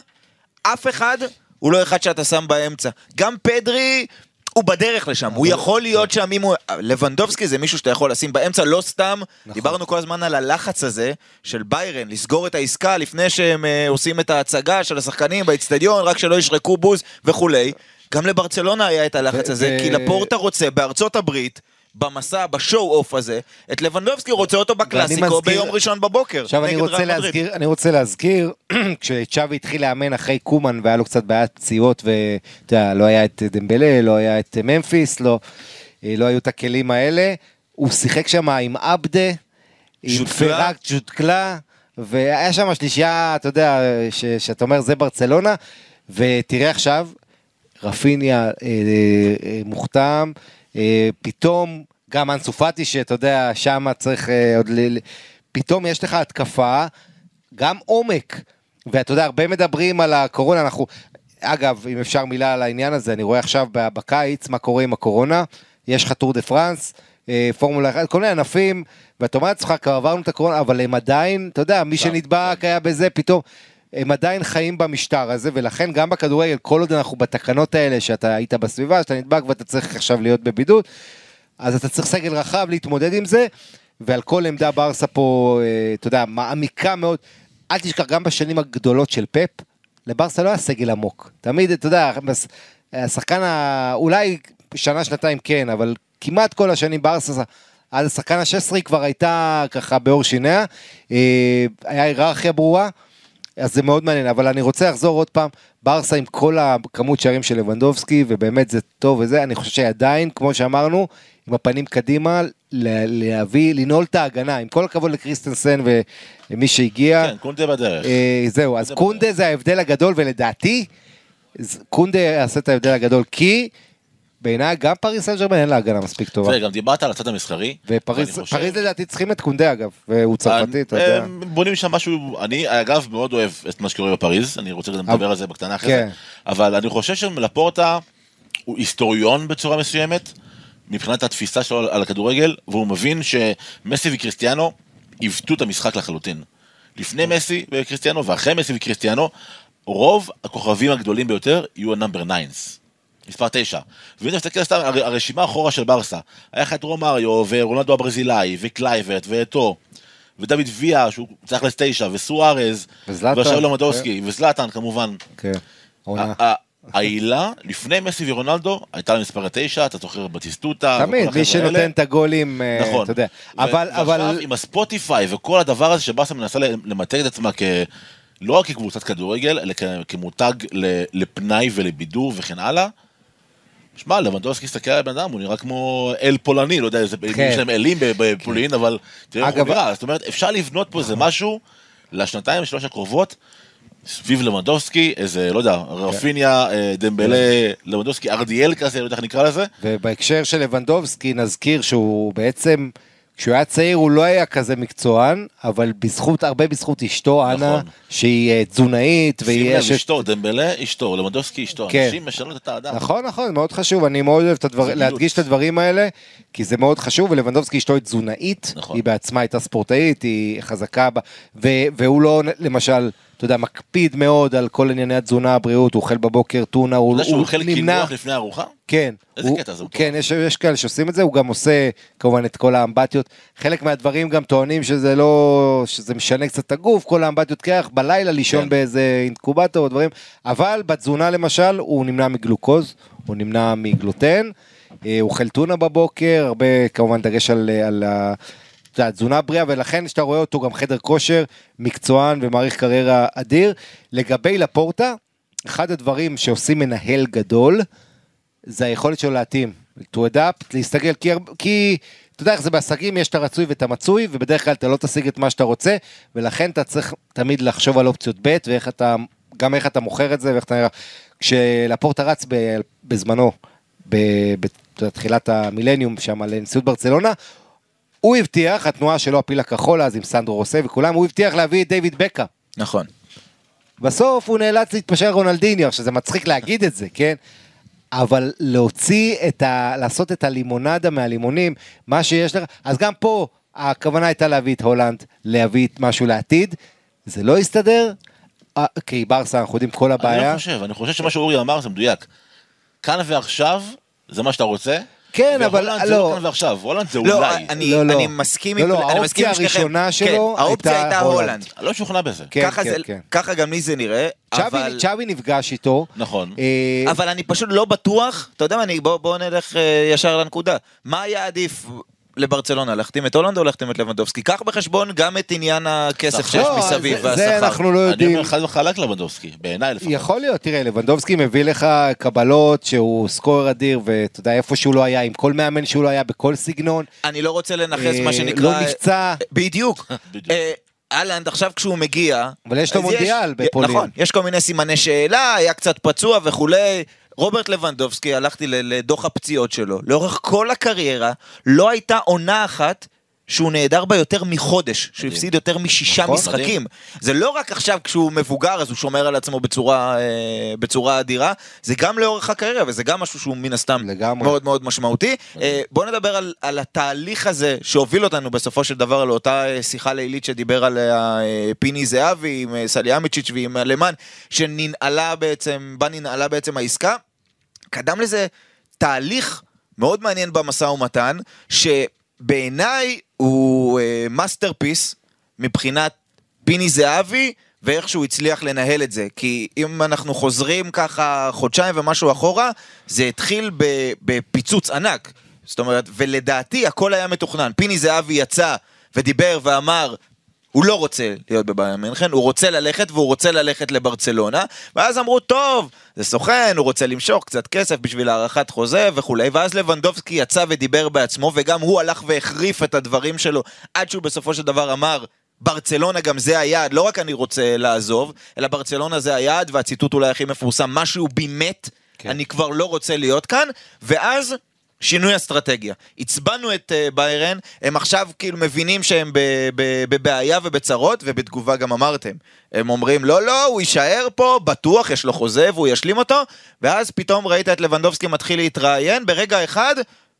אף אחד הוא לא אחד שאתה שם באמצע. גם פדרי... הוא בדרך לשם, הוא יכול להיות שם אם הוא... לבנדובסקי זה מישהו שאתה יכול לשים באמצע, לא סתם. נכון. דיברנו כל הזמן על הלחץ הזה של ביירן, לסגור את העסקה לפני שהם אה, עושים את ההצגה של השחקנים באיצטדיון, רק שלא ישרקו בוז וכולי. גם לברצלונה היה את הלחץ הזה, כי לפורטה רוצה בארצות הברית, במסע, בשואו אוף הזה, את לבנדובסקי רוצה אותו בקלאסיקו מזכיר- ביום ראשון בבוקר. עכשיו אני רוצה. להזכיר, אני רוצה להזכיר, *clears throat* כשצ'אבי התחיל לאמן אחרי קומן והיה לו קצת בעיית פציעות ואתה יודע, לא היה את דמבלה, לא היה את ממפיס, לא, אה, לא היו את הכלים האלה, הוא שיחק שם עם עבדה, עם. פרק ג'וטקלה, והיה שם שלישייה, אתה יודע, ש- שאתה אומר זה ברצלונה, ותראה עכשיו, רפיניה אה, אה, מוכתם, אה, פתאום גם אנסו פאטי שאתה יודע, שם צריך עוד ל... פתאום יש לך התקפה, גם עומק, ואתה יודע, הרבה מדברים על הקורונה, אנחנו... אגב, אם אפשר מילה על העניין הזה, אני רואה עכשיו בקיץ מה קורה עם הקורונה, יש לך טור דה פרנס, פורמולה 1, כל מיני ענפים, ואתה אומר לעצמך, כבר עברנו את הקורונה, אבל הם עדיין, אתה יודע, מי שנדבק היה בזה, פתאום, הם עדיין חיים במשטר הזה, ולכן גם בכדורגל, כל עוד אנחנו בתקנות האלה, שאתה היית בסביבה, שאתה נדבק ואתה צריך עכשיו להיות בבידוד, אז אתה צריך סגל רחב להתמודד עם זה, ועל כל עמדה ברסה פה, אה, אתה יודע, מעמיקה מאוד. אל תשכח, גם בשנים הגדולות של פפ, לברסה לא היה סגל עמוק. תמיד, אתה יודע, השחקן, ה... אולי שנה, שנתיים כן, אבל כמעט כל השנים ברסה, עד השחקן ה-16 כבר הייתה ככה בעור שיניה, אה, היה היררכיה ברורה. אז זה מאוד מעניין, אבל אני רוצה לחזור עוד פעם, ברסה עם כל הכמות שערים של לבנדובסקי, ובאמת זה טוב וזה, אני חושב שעדיין, כמו שאמרנו, עם הפנים קדימה, להביא, לנעול את ההגנה, עם כל הכבוד לקריסטנסן ומי שהגיע. כן, קונטה בדרך. אה, זהו, אז זה קונדה זה ההבדל הגדול, ולדעתי, קונדה יעשה את ההבדל הגדול, כי בעיניי גם פריס סן ג'רמן אין לה הגנה מספיק טובה. וגם דיברת על הצד המסחרי. ופריס לדעתי צריכים את קונדה אגב, והוא צרפתי, אתה יודע. בונים שם משהו, אני אגב מאוד אוהב את מה שקורה בפריז, אני רוצה גם לדבר על זה בקטנה אחרי כן. זה, אבל אני חושב שלפורטה הוא היסטוריון בצורה מסוימת, מבחינת התפיסה שלו על הכדורגל, והוא מבין שמסי וקריסטיאנו עיוותו את המשחק לחלוטין. לפני מסי וקריסטיאנו ואחרי מסי וקריסטיאנו, רוב הכוכבים הגדולים ביותר יהיו ה number nines. מספר תשע. ואם אתה מסתכל סתם, הר- הרשימה אחורה של ברסה, היה לך את רומאריו, ורונלדו הברזילאי, וקלייברט, ואתו, ודוד ויה, שהוא צריך לס תשע, וסוארז, ועכשיו לבנדובסקי, וזלאטן כמובן. כן. עונה. העילה, לפני מסי ורונלדו, הייתה למספר התשע, אתה זוכר בטיסטוטה, תמיד, מי. שנותן את הגולים, אה, נכון. אתה יודע. אבל, ועכשיו אבל, עם ה Spotify וכל הדבר הזה שברסה מנסה למתג את עצמה כ... לא רק כקבוצת כדורגל, אלא כמותג לפנאי ולבידור וכן הלאה. שמע, לבנדובסקי הסתכל על הבן אדם, הוא נראה כמו אל פולני, לא יודע איזה, כן. יש להם אלים בפולין, אבל תראה איך הוא נראה. זאת אומרת, אפשר לבנות פה איזה משהו לשנתיים, שלוש הקרובות, סביב לבנדובסקי, איזה, לא יודע, רפיניה, אה, דמבלה, לבנדובסקי, ארדיאל כזה, לא יודע איך נקרא לזה. ובהקשר של לבנדובסקי נזכיר שהוא בעצם, כשהוא היה צעיר הוא לא היה כזה מקצוען, אבל בזכות, הרבה בזכות אשתו, אנה, נכון. שהיא אה, תזונאית, שים והיא לב, אשת... אשתו, דמבלה, אשתו, לבנדובסקי, אשתו. כן. אנשים משנות את האדם. נכון, נכון, מאוד חשוב, אני מאוד אוהב את הדבר. להדגיש את הדברים האלה, כי זה מאוד חשוב, ולבנדובסקי אשתו היא תזונאית, נכון. היא בעצמה הייתה ספורטאית, היא חזקה, ב... ו... והוא לא, למשל, אתה יודע, מקפיד מאוד על כל ענייני התזונה, הבריאות, הוא אוכל בבוקר טונה, הוא, אתה יודע שהוא הוא אוכל נמנע, קינוח לפני ארוחה? כן, איזה הוא, קטע זה, כן, יש, יש כאלה שעושים את זה, הוא גם עושה כמובן את כל האמבטיות, חלק מהדברים גם טוענים שזה לא, שזה משנה קצת את הגוף, כל האמבטיות קרח, בלילה לישון כן. באיזה אינקובטור או דברים, אבל בתזונה למשל, הוא נמנע מגלוקוז, הוא נמנע מגלוטן, אה, הוא אוכל טונה בבוקר, הרבה כמובן דגש על, על ה... תזונה בריאה, ולכן כשאתה רואה אותו גם חדר כושר, מקצוען ומעריך קריירה אדיר. לגבי לפורטה, אחד הדברים שעושים מנהל גדול, זה היכולת שלו להתאים, to adapt, להסתגל, כי, כי אתה יודע איך זה בעסקים, יש את הרצוי ואת המצוי, ובדרך כלל אתה לא תשיג את מה שאתה רוצה, ולכן אתה צריך תמיד לחשוב על אופציות ב', ואיך אתה, גם איך אתה מוכר את זה, ואיך אתה נראה. כשלפורטה רץ בזמנו, בתחילת המילניום שם לנשיאות ברצלונה, הוא הבטיח, התנועה שלו, הפיל הכחול אז עם סנדרו רוסה וכולם, הוא הבטיח להביא את דיוויד בקה. נכון. בסוף הוא נאלץ להתפשר על רונלדיניו, עכשיו זה מצחיק להגיד את זה, כן? אבל להוציא את ה... לעשות את הלימונדה מהלימונים, מה שיש לך, אז גם פה הכוונה הייתה להביא את הולנד, להביא את משהו לעתיד, זה לא הסתדר, אה, כי ברסה, אנחנו יודעים כל אני הבעיה. לא חושב, אני חושב שמה שאורי אמר זה מדויק. כאן ועכשיו, זה מה שאתה רוצה? כן, אבל והולנד זה לא. לא כאן ועכשיו, הולנד זה לא, אולי. אני, לא, לא. אני מסכים לא, עם, לא, אני מסכים האופציה. הראשונה שלו הייתה הולנד. אני לא משוכנע בזה. כן, ככה, כן, כן. ככה גם לי זה נראה, צ'אבי- אבל... צ'אבי נפגש איתו. נכון. אה, אבל אני פשוט לא בטוח, אתה יודע מה, אני- בוא, בוא נלך אה, ישר לנקודה. מה היה עדיף לברצלונה, להחתים את הולנד או להחתים את לבנדובסקי? קח בחשבון גם את עניין הכסף שיש לא, מסביב זה- זה והשכר. אנחנו לא אני יודעים. אומר חד וחלק לבנדובסקי, בעיניי לפחות. יכול להיות, תראה, לבנדובסקי מביא לך קבלות שהוא סקורר אדיר, ואתה יודע, איפה שהוא לא היה, עם כל מאמן שהוא לא היה, בכל סגנון. אני לא רוצה לנכס אה, מה שנקרא... לא נפצע. *laughs* בדיוק. אה, אהלנד עכשיו כשהוא מגיע... אבל יש לו מונדיאל בפולין. נכון, יש כל מיני סימני שאלה, היה קצת פצוע וכולי. רוברט לבנדובסקי, הלכתי לדוח הפציעות שלו, לאורך כל הקריירה לא הייתה עונה אחת שהוא נעדר בה יותר מחודש, שהוא מדהים. הפסיד יותר משישה נכון, משחקים. זה לא רק עכשיו כשהוא מבוגר אז הוא שומר על עצמו בצורה, אה, בצורה אדירה, זה גם לאורך הקריירה וזה גם משהו שהוא מן הסתם לגמרי. מאוד מאוד משמעותי. אה, בואו נדבר על, על התהליך הזה שהוביל אותנו בסופו של דבר לאותה אה, שיחה לילית שדיבר עליה אה, פיני זהבי עם אה, סליאמיצ'יץ' ועם הלמן, שננעלה בעצם, בה ננעלה בעצם העסקה. קדם לזה תהליך מאוד מעניין במשא ומתן, שבעיניי הוא masterpiece מבחינת פיני זהבי ואיך שהוא הצליח לנהל את זה. כי אם אנחנו חוזרים ככה חודשיים ומשהו אחורה, זה התחיל בפיצוץ ענק. זאת אומרת, ולדעתי הכל היה מתוכנן. פיני זהבי יצא ודיבר ואמר, הוא לא רוצה להיות בביירן מינכן, הוא רוצה ללכת והוא רוצה ללכת לברצלונה, ואז אמרו, טוב, זה סוכן, הוא רוצה למשוך קצת כסף בשביל הארכת חוזה וכולי, ואז לבנדובסקי יצא ודיבר בעצמו, וגם הוא הלך והחריף את הדברים שלו, עד שהוא בסופו של דבר אמר, ברצלונה גם זה היעד, לא רק אני רוצה לעזוב, אלא ברצלונה זה היעד, והציטוט אולי הכי מפורסם, משהו בימת, כן. אני כבר לא רוצה להיות כאן, ואז... שינוי אסטרטגיה. עצבנו את uh, ביירן, הם עכשיו כאילו מבינים שהם ב- ב- בבעיה ובצרות, ובתגובה גם אמרתם. הם אומרים, לא, לא, הוא יישאר פה, בטוח, יש לו חוזה והוא ישלים אותו, ואז פתאום ראית את לבנדובסקי מתחיל להתראיין ברגע אחד,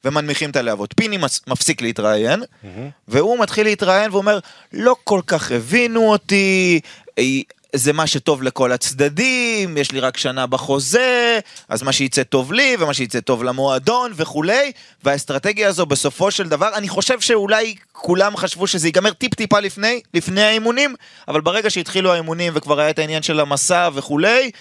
ומנמיכים את הלהבות. פיני מס- מפסיק להתראיין, והוא מתחיל להתראיין ואומר, לא כל כך הבינו אותי, אה, זה מה שטוב לכל הצדדים, יש לי רק שנה בחוזה, אז מה שיצא טוב לי ומה שיצא טוב למועדון וכולי, והאסטרטגיה הזו בסופו של דבר, אני חושב שאולי כולם חשבו שזה ייגמר טיפ-טיפה לפני, לפני האימונים, אבל ברגע שהתחילו האימונים וכבר היה את העניין של המסע וכולי,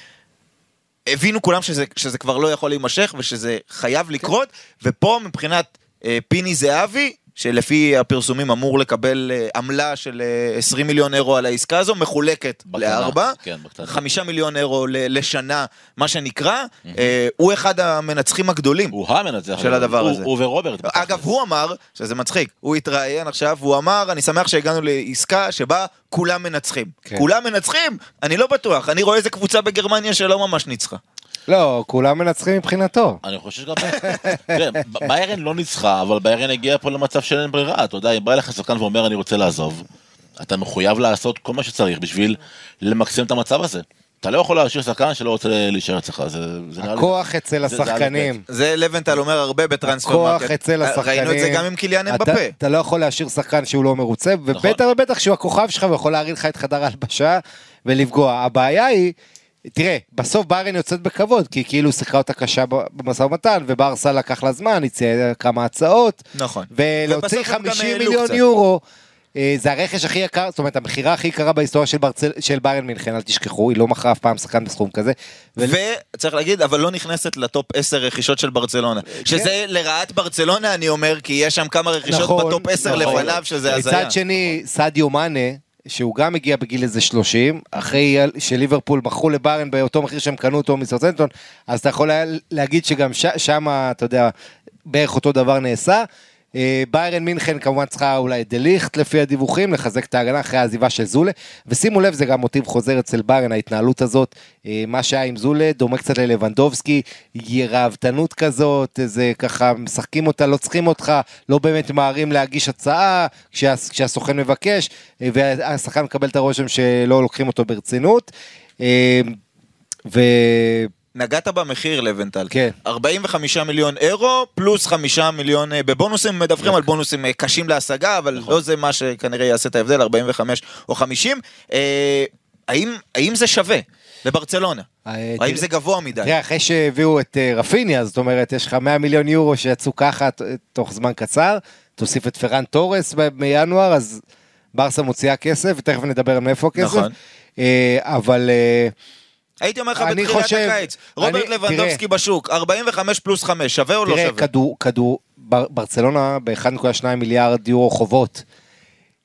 הבינו כולם שזה, שזה כבר לא יכול להימשך ושזה חייב לקרות, ופה מבחינת אה, פיני זהבי, שלפי הפרסומים אמור לקבל אה, עמלה של אה, 20 מיליון אירו על העסקה הזו, מחולקת בקטנה, לארבע, כן, בקטנה. חמישה מיליון אירו לשנה, מה שנקרא, אה, הוא אחד המנצחים הגדולים. הוא המנצח. של הדבר הוא- הזה. הוא ורוברט. אגב, הוא אמר, שזה מצחיק, הוא התראיין עכשיו, והוא אמר, אני שמח שהגענו לעסקה שבה כולם מנצחים. כן. כולם מנצחים? אני לא בטוח, אני רואה איזה קבוצה בגרמניה שלא ממש ניצחה. לא, כולם מנצחים מבחינתו. אני חושב שגם... תראה, ב- ביירן לא ניצחה, אבל ביירן הגיע פה למצב שאין ברירה. אתה יודע, אם בא אליך שחקן ואומר אני רוצה לעזוב, אתה מחויב לעשות כל מה שצריך בשביל למקסם את המצב הזה. אתה לא יכול להשאיר שחקן שלא רוצה להישאר אצלך, זה. הכוח אצל השחקנים. זה לבנטל אומר הרבה ב transfer הכוח market. אצל השחקנים. ראינו את זה גם עם קיליאן אמבפה. אתה לא יכול להשאיר שחקן שהוא לא מרוצה, ובטח ובטח שהוא הכוכב שלך ויכול להרעיל לך את חדר ההלבשה ולפגוע. הבעיה היא, תראה, בסוף ביירן יוצאת בכבוד, כי כאילו שיחקה אותה קשה במשא ומתן, וברסה לקח לה זמן, הציע כמה הצעות, נכון. ולהוציא ובסוף הם גם 50 העלו מיליון קצת. יורו. אה, זה הרכש הכי יקר, זאת אומרת המכירה הכי יקרה בהיסטוריה של, ברצל, של ביירן מינכן, אל תשכחו, היא לא מכרה אף פעם שחקן בסכום כזה. ו- וצריך להגיד, אבל לא נכנסת לטופ 10 רכישות של ברצלונה. שזה לרעת ברצלונה, אני אומר, כי יש שם כמה רכישות נכון, בטופ 10 נכון. לפניו, שזה הזיה. מצד שני, סעדיו מאנה, שהוא גם הגיע בגיל איזה 30, אחרי שליברפול מכרו לביירן באותו מחיר שהם קנו אותו מסרטנטון, אז אתה יכול להגיד שגם ש- שם, אתה יודע, בערך אותו דבר נעשה. אה, ביירן מינכן כמובן צריכה אולי דליכט לפי הדיווחים, לחזק את ההגנה אחרי העזיבה של זולה. ושימו לב, זה גם מוטיב חוזר אצל ביירן, ההתנהלות הזאת, אה, מה שהיה עם זולה, דומה קצת ללבנדובסקי, ראוותנות כזאת, איזה ככה משחקים אותה, לא צריכים אותך, לא באמת ממהרים להגיש הצעה כשה, כשהסוכן מבקש, אה, והשחקן מקבל את הרושם שלא לוקחים אותו ברצינות. ו... נגעת במחיר לבנטל. כן. 45 מיליון אירו, פלוס 5 מיליון אה, בבונוסים, מדווחים על בונוסים אה, קשים להשגה, אבל לא זה מה שכנראה יעשה את ההבדל, 45 או 50. אה, האם, האם זה שווה? לברצלונה. אה, האם תראה- זה גבוה מדי? תראה, אחרי שהביאו את אה, רפיניה, זאת אומרת, יש לך 100 מיליון יורו שיצאו ככה תוך זמן קצר, תוסיף את פרן תורס מינואר, אז ברסה מוציאה כסף, ותכף נדבר על מאיפה הכסף. נכון. אה, אבל אה, הייתי אומר לך בתחילת חושב- הקיץ, רוברט אני- לבנדובסקי תראה. בשוק, 45 פלוס 5, שווה או לא תראה, שווה? כדור, כדור, בר, ברצלונה ב-1.2 מיליארד יורו חובות.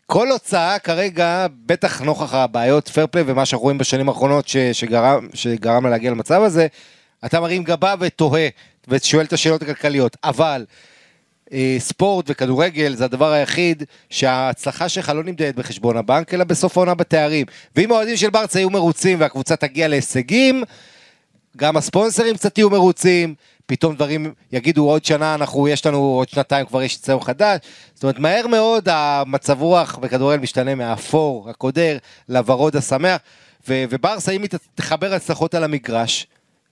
כל הוצאה כרגע, בטח נוכח הבעיות פרפלי ומה שאנחנו רואים בשנים האחרונות ש, שגרם, שגרם לה להגיע למצב הזה, אתה מרים גבה ותוהה ושואל את השאלות הכלכליות. אבל ספורט וכדורגל זה הדבר היחיד שההצלחה שלך לא נמדדת בחשבון הבנק, אלא בסוף העונה בתארים. ואם האוהדים של ברצה יהיו מרוצים והקבוצה תגיע להישגים, גם הספונסרים קצת יהיו מרוצים, פתאום דברים יגידו עוד שנה אנחנו, יש לנו עוד שנתיים כבר יש אצלנו חדש. זאת אומרת, מהר מאוד המצב רוח בכדורגל משתנה מהאפור, הקודר, לוורוד השמח, ו- וברסה אם היא תחבר הצלחות על המגרש,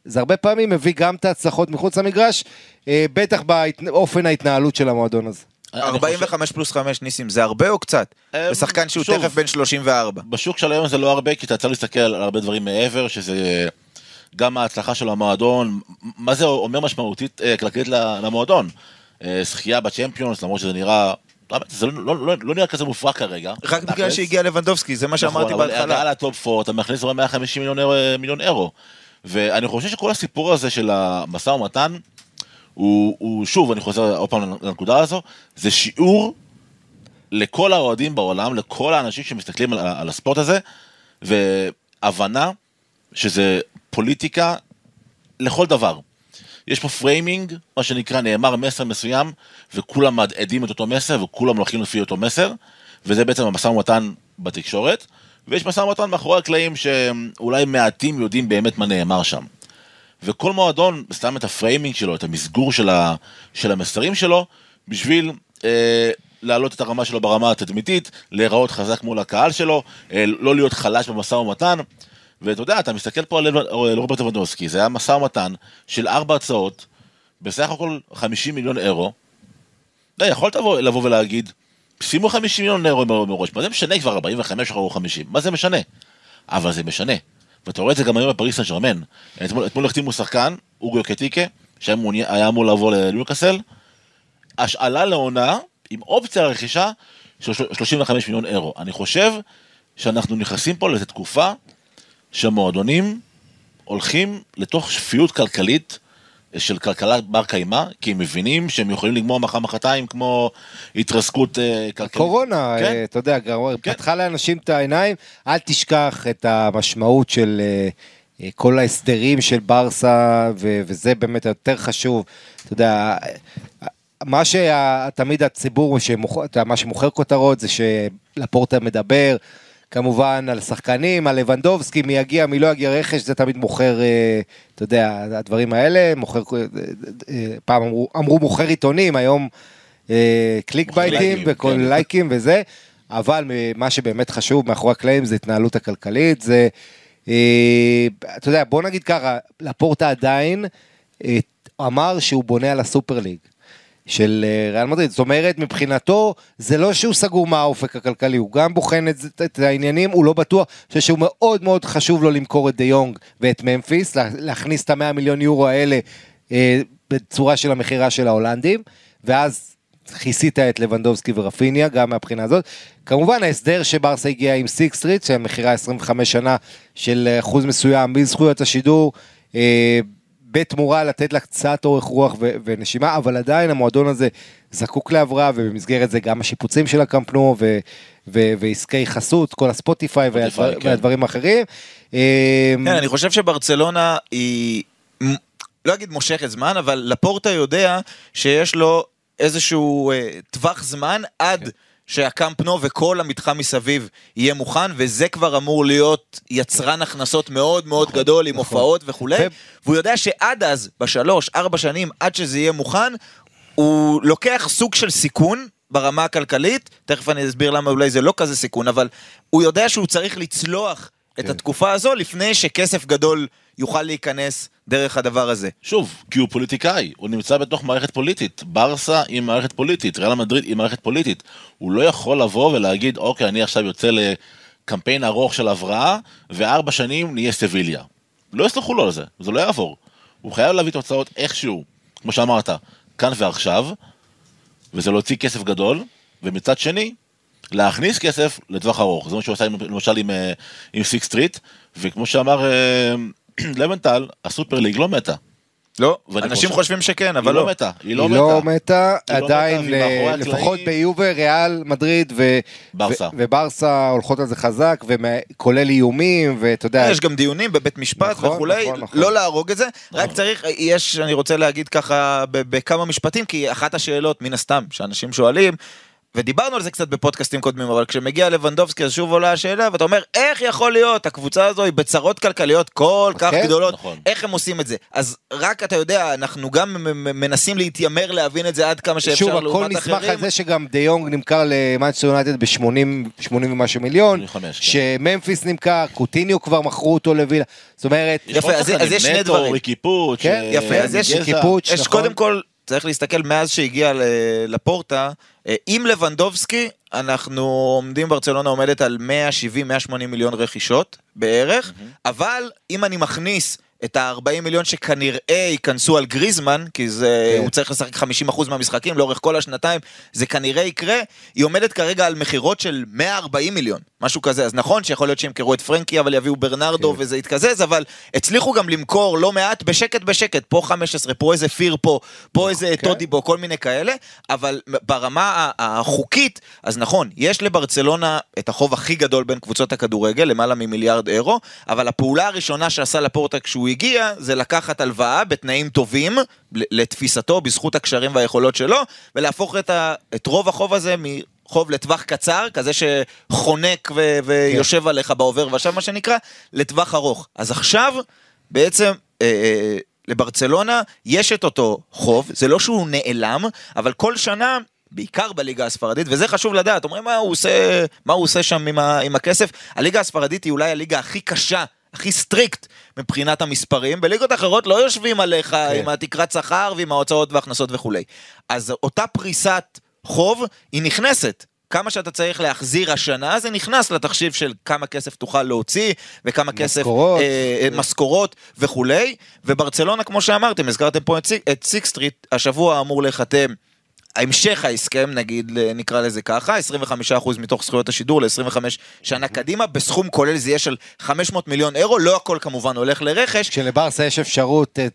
זה הרבה פעמים מביא גם את ההצלחות מחוץ למגרש, אה, בטח באופן ההתנהלות של המועדון הזה. אני חושב- 45 פלוס 5 ניסים, זה הרבה או קצת? אה, לשחקן שהוא שוב. תכף בן 34. בשוק של היום זה לא הרבה, כי אתה צריך להסתכל על הרבה דברים מעבר, שזה גם ההצלחה של המועדון, מה זה אומר משמעותית אה, כלכלית למועדון. אה, זכייה בצ'מפיונס, למרות שזה נראה, זה לא, לא, לא, לא נראה כזה מופרע כרגע. רק בגלל. שהגיע לבנדובסקי, זה מה שאמרתי נכון, אבל בהתחלה. הגעה לטופ 4, אתה מכניס כבר 150 מיליון אירו, מיליון אירו. ואני חושב שכל הסיפור הזה של המשא ומתן, הוא, הוא שוב, אני חוזר עוד פעם לנקודה הזו, זה שיעור לכל האוהדים בעולם, לכל האנשים שמסתכלים על, על הספורט הזה, והבנה שזה פוליטיקה לכל דבר. יש פה framing, מה שנקרא, נאמר מסר מסוים, וכולם מהדהדים את אותו מסר, וכולם הולכים לפי אותו מסר, וזה בעצם המשא ומתן בתקשורת, ויש משא ומתן מאחורי הקלעים שאולי מעטים יודעים באמת מה נאמר שם. וכל מועדון שם את ה framing שלו, את המסגור של, ה, של המסרים שלו, בשביל אה, להעלות את הרמה שלו ברמה התדמיתית, להיראות חזק מול הקהל שלו, אה, לא להיות חלש במשא ומתן. ואתה יודע, אתה מסתכל פה על על רוברט לבנדובסקי, זה היה משא ומתן של ארבע הצעות, בסך הכל 50 מיליון אירו. לא, יכולת לבוא ולהגיד, שימו 50 מיליון אירו מראש, מה זה משנה כבר 45 או 50? מה זה משנה? אבל זה משנה. ואתה רואה את זה גם היום בפריס סן ג'רמן. אתמול, החתימו שחקן, אוריו קטיקה, שהיה אמור לעבור לניוקאסל, השאלה לעונה עם אופציה לרכישה של 35 מיליון אירו. אני חושב שאנחנו נכנסים פה לאיזו תקופה שהמועדונים הולכים לתוך שפיות כלכלית של כלכלה בר קיימא, כי הם מבינים שהם יכולים לגמור מחר מחרתיים כמו התרסקות אה, כלכלית. קורונה, כן. אה, אתה יודע, כן. פתחה לאנשים את העיניים, אל תשכח את המשמעות של אה, כל ההסדרים של ברסה, ו- וזה באמת יותר חשוב. אתה יודע, מה שתמיד הציבור, שמוכ- מה שמוכר כותרות זה שלפורטה מדבר. כמובן על שחקנים, על לבנדובסקי, מי יגיע, מי לא יגיע רכש, זה תמיד מוכר, אה, אתה יודע, הדברים האלה, מוכר, אה, אה, פעם אמרו, אמרו מוכר עיתונים, היום קליק בייטים וכל כן. לייקים וזה, אבל מה שבאמת חשוב מאחורי הקלעים זה התנהלות הכלכלית, זה, אתה יודע, בוא נגיד ככה, לפורטה עדיין אמר שהוא בונה על ה Super League. של אה, ריאל מדריד, זאת אומרת מבחינתו זה לא שהוא סגור מה האופק הכלכלי, הוא גם בוחן את, את העניינים, הוא לא בטוח, אני חושב שהוא מאוד מאוד חשוב לו למכור את דה יונג ואת ממפיס, לה- להכניס את המאה מיליון יורו האלה אה, בצורה של המכירה של ההולנדים, ואז כיסית את לבנדובסקי ורפיניה, גם מהבחינה הזאת. כמובן ההסדר שברסה הגיע עם Sixth Street, שהמכירה 25 שנה של אחוז מסוים מזכויות השידור, אה, בתמורה לתת לה קצת אורך רוח ו- ונשימה, אבל עדיין המועדון הזה זקוק להבראה, ובמסגרת זה גם השיפוצים של הקמפנו, ו- ו- ועסקי חסות, כל ה Spotify והדבר- כן. והדברים האחרים. כן, אני חושב שברצלונה היא, לא אגיד מושכת זמן, אבל לפורטה יודע שיש לו איזשהו אה, טווח זמן עד שהקאמפ נו וכל המתחם מסביב יהיה מוכן, וזה כבר אמור להיות יצרן הכנסות מאוד מאוד גדול עם הופעות וכולי, ו- והוא יודע שעד אז, בשלוש, ארבע שנים, עד שזה יהיה מוכן, הוא לוקח סוג של סיכון ברמה הכלכלית, תכף אני אסביר למה אולי זה לא כזה סיכון, אבל הוא יודע שהוא צריך לצלוח את התקופה הזו לפני שכסף גדול יוכל להיכנס דרך הדבר הזה. שוב, כי הוא פוליטיקאי, הוא נמצא בתוך מערכת פוליטית. ברסה היא מערכת פוליטית, ריאל מדריד היא מערכת פוליטית. הוא לא יכול לבוא ולהגיד, אוקיי, אני עכשיו יוצא לקמפיין ארוך של הבראה, וארבע שנים נהיה סביליה. לא יסלחו לו על זה, זה לא יעבור. הוא חייב להביא תוצאות איכשהו, כמו שאמרת, כאן ועכשיו, וזה להוציא כסף גדול, ומצד שני, להכניס כסף לטווח ארוך. זה מה שהוא עשה למשל עם, אה, עם סטריט, וכמו שאמר אה, *clears throat* לבנטל, הסופר ליג לא מתה. לא, אנשים חושב- חושבים שכן, אבל היא לא לא. מתה, היא היא לא לא מתה. מתה, היא לא עדיין, מתה, והיא מאחורי אה, הקלעים. לפחות ביובה, ריאל, מדריד ו- ברסה. ו- וברסה הולכות על זה חזק, וכולל איומים, ואתה יודע, יש גם דיונים בבית משפט נכון, וכולי, נכון, נכון. לא להרוג את זה, רק צריך, יש, אני רוצה להגיד ככה בכמה משפטים, כי אחת השאלות, מן הסתם, שאנשים שואלים, ודיברנו על זה קצת בפודקאסטים קודמים, אבל כשמגיע לבנדובסקי אז שוב עולה השאלה, ואתה אומר, איך יכול להיות, הקבוצה הזו היא בצרות כלכליות כל כך כן, גדולות, נכון. איך הם עושים את זה? אז רק אתה יודע, אנחנו גם מנסים להתיימר להבין את זה עד כמה שאפשר שוב, הכל לעומת נסמך אחרים. על זה שגם דה יונג נמכר למאנצ'סטר יונייטד ב-80 80 ומשהו מיליון, 85, כן. שממפיס נמכר, קוטיניו כבר מכרו אותו לווילה, זאת אומרת, יפה, אז- אז יש שני דברים. ריקי פוץ', כן, אה, יפה, אז יש יש נכון? קודם כל, צריך להסתכל מאז שהגיע לפורטה, עם לבנדובסקי, אנחנו עומדים, ברצלונה עומדת על 170-180 מיליון רכישות בערך, אבל אם אני מכניס את ה-40 מיליון שכנראה ייכנסו על גריזמן, כי זה, כן. הוא צריך לשחק 50% מהמשחקים לאורך כל השנתיים, זה כנראה יקרה, היא עומדת כרגע על מכירות של 140 מיליון, משהו כזה. אז נכון שיכול להיות שימכרו את פרנקי, אבל יביאו ברנרדו כן. וזה יתקזז, אבל הצליחו גם למכור לא מעט בשקט בשקט, פה 15, פה איזה פיר פה, פה איזה כן. טודיבו, כל מיני כאלה, אבל ברמה החוקית, אז נכון, יש לברצלונה את החוב הכי גדול בין קבוצות הכדורגל, למעלה ממיליארד אירו, אבל הפעולה הראשונה שעשה לפורטה כשהוא הגיע, זה לקחת הלוואה בתנאים טובים, לתפיסתו, בזכות הקשרים והיכולות שלו, ולהפוך את, ה, את רוב החוב הזה מחוב לטווח קצר, כזה שחונק ו- ויושב עליך בעובר ושב, מה שנקרא, לטווח ארוך. אז עכשיו, בעצם... אה, אה, לברצלונה יש את אותו חוב, זה לא שהוא נעלם, אבל כל שנה, בעיקר בליגה הספרדית, וזה חשוב לדעת, אומרים מה הוא עושה, מה הוא עושה שם עם, ה, עם הכסף, הליגה הספרדית היא אולי הליגה הכי קשה, הכי strict מבחינת המספרים, בליגות אחרות לא יושבים עליך כן. עם התקרת שכר ועם ההוצאות וההכנסות וכולי. אז אותה פריסת חוב, היא נכנסת. כמה שאתה צריך להחזיר השנה, זה נכנס לתחשיב של כמה כסף תוכל להוציא, וכמה כסף... משכורות. אה, אה, משכורות וכולי, וברצלונה, כמו שאמרתם, הזכרתם פה את, Six- את Sixth Street, השבוע אמור להיחתם. המשך ההסכם, נגיד, נקרא לזה ככה, 25% מתוך זכויות השידור ל-25 שנה קדימה, בסכום כולל זה יהיה של 500 מיליון אירו, לא הכל כמובן הולך לרכש, כשלברסה יש אפשרות אה,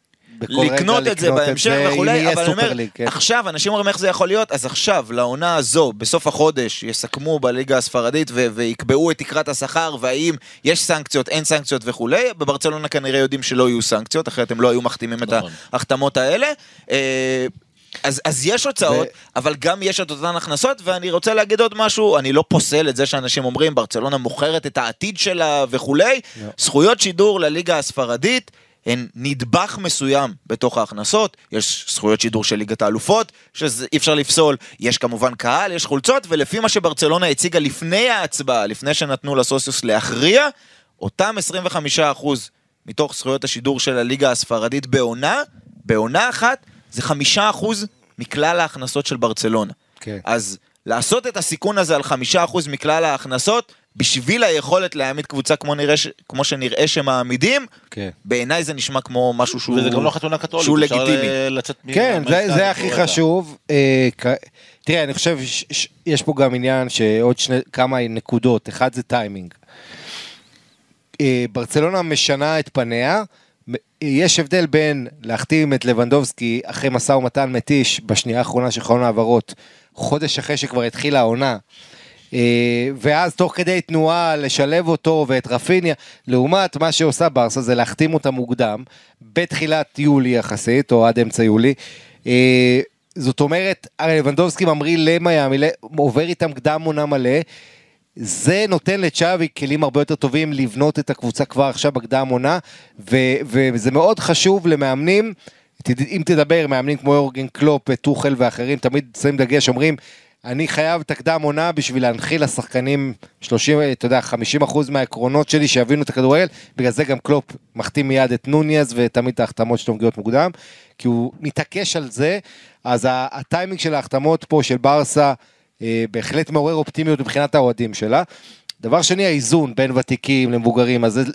לקנות את זה בהמשך וכולי, אבל אני אומר, כן. עכשיו, אנשים אומרים איך זה יכול להיות, אז עכשיו, לעונה הזו, בסוף החודש, יסכמו בליגה הספרדית ו- ויקבעו את תקרת השכר, והאם יש סנקציות, אין סנקציות וכולי, בברצלונה כנראה יודעים שלא יהיו סנקציות, אחרת הם לא היו מחתימים את נכון. ההחתמות האלה. אז, אז יש הוצאות, ו- אבל גם יש את אותן הכנסות, ואני רוצה להגיד עוד משהו, אני לא פוסל את זה שאנשים אומרים, ברצלונה מוכרת את העתיד שלה וכולי, לא. זכויות שידור לליגה הספרדית הן נדבך מסוים בתוך ההכנסות, יש זכויות שידור של ליגת האלופות, שאי אפשר לפסול, יש כמובן קהל, יש חולצות, ולפי מה שברצלונה הציגה לפני ההצבעה, לפני שנתנו לסוסיוס להכריע, אותם 25% מתוך זכויות השידור של הליגה הספרדית בעונה, בעונה אחת, זה 5% מכלל ההכנסות של ברצלונה. כן. אז לעשות את הסיכון הזה על 5% מכלל ההכנסות, בשביל היכולת להעמיד קבוצה כמו, נראה, ש- כמו שנראה שמעמידים, כן. בעיניי זה נשמע כמו משהו שהוא, וזה גם לא חתונה קתולית, שהוא לגיטימי. ל- לצאת מ- כן, זה, זה הכי. חשוב. אה, כ- תראה, אני חושב שיש פה גם עניין שעוד שני, כמה נקודות. אחד זה טיימינג. אה, ברצלונה משנה את פניה. יש הבדל בין להחתים את לבנדובסקי אחרי משא ומתן מתיש בשנייה האחרונה של חלון העברות, חודש אחרי שכבר התחילה העונה, אה, ואז תוך כדי תנועה לשלב אותו ואת רפיניה, לעומת מה שעושה ברסה זה להחתים אותה מוקדם, בתחילת יולי יחסית, או עד אמצע יולי. אה, זאת אומרת, הרי לבנדובסקי ממריא למיאמי, עובר איתם קדם עונה מלא. זה נותן לצ'אבי כלים הרבה יותר טובים לבנות את הקבוצה כבר עכשיו בקדם עונה, ו- וזה מאוד חשוב למאמנים, אם תדבר, מאמנים כמו יורגן קלופ, טוחל ואחרים, תמיד שמים דגש, אומרים, אני חייב את הקדם עונה בשביל להנחיל לשחקנים 30, אתה יודע, 50% מהעקרונות שלי שיבינו את הכדורגל, בגלל זה גם קלופ מחתים מיד את נוניאז ותמיד את ההחתמות שלו מגיעות מוקדם, כי הוא מתעקש על זה, אז הטיימינג של ההחתמות פה של ברסה, בהחלט מעורר אופטימיות מבחינת האוהדים שלה. דבר שני, האיזון בין ותיקים למבוגרים, אז אתה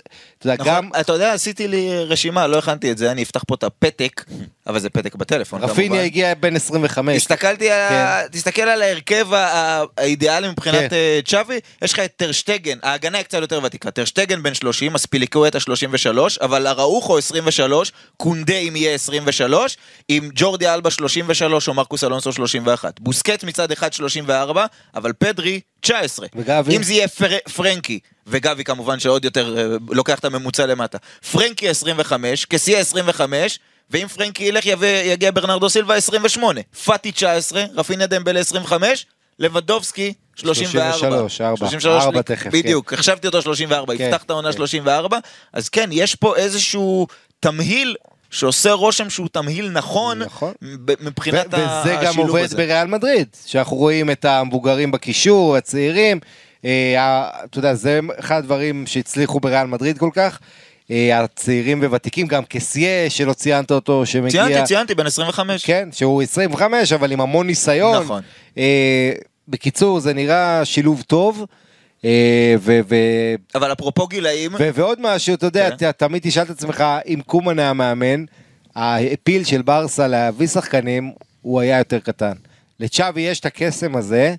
יודע, גם נכון, אתה יודע, עשיתי לי רשימה, לא הכנתי את זה, אני אפתח פה את הפתק, אבל זה פתק בטלפון, כמובן. רפיניה הגיע בין 25. הסתכלתי, על- תסתכל על ההרכב האידיאלי מבחינת כן. אה, צ'אבי, יש לך את טרשטגן, ההגנה היא קצת יותר ותיקה, טרשטגן בן 30, אספיליקווטה 33, אבל אראוחו 23, קונדה אם יהיה 23, עם ג'ורדי אלבה 33 או מרקוס אלונסו 31. בוסקט מצד אחד 34, אבל פדרי 19. וגבי? אם זה יהיה פר... פרנקי, וגבי כמובן שעוד יותר אה, לוקח את הממוצע למטה. פרנקי 25, קסיה 25, ואם פרנקי ילך יגיע ברנרדו סילבה 28. פאטי 19, רפיניה דמבלה 25, לבדובסקי 34. 33, ארבע. 33, ארבע תכף, בדיוק, החשבתי אותו 34, כן, יפתח את העונה כן. 34, אז כן, יש פה איזשהו תמהיל שעושה רושם שהוא תמהיל נכון, נכון. מבחינת ו- וזה גם השילוב עובד הזה. בריאל מדריד, שאנחנו רואים את המבוגרים בקישור, הצעירים, אה, אתה יודע, זה אחד הדברים שהצליחו בריאל מדריד כל כך. אה, הצעירים וותיקים, גם קסיה, שלא ציינת אותו, שמגיע... ציינתי, ציינתי, בן 25. כן, שהוא 25, אבל עם המון ניסיון. נכון. אה, בקיצור, זה נראה שילוב טוב. אה, ו- ו- אבל אפרופו גילאים, ו- ועוד משהו, אתה יודע, כן. ת- תמיד תשאל את עצמך, אם קומן היה מאמן, הפיל של ברסה להביא שחקנים, הוא היה יותר קטן. לצ'אבי יש את הקסם הזה,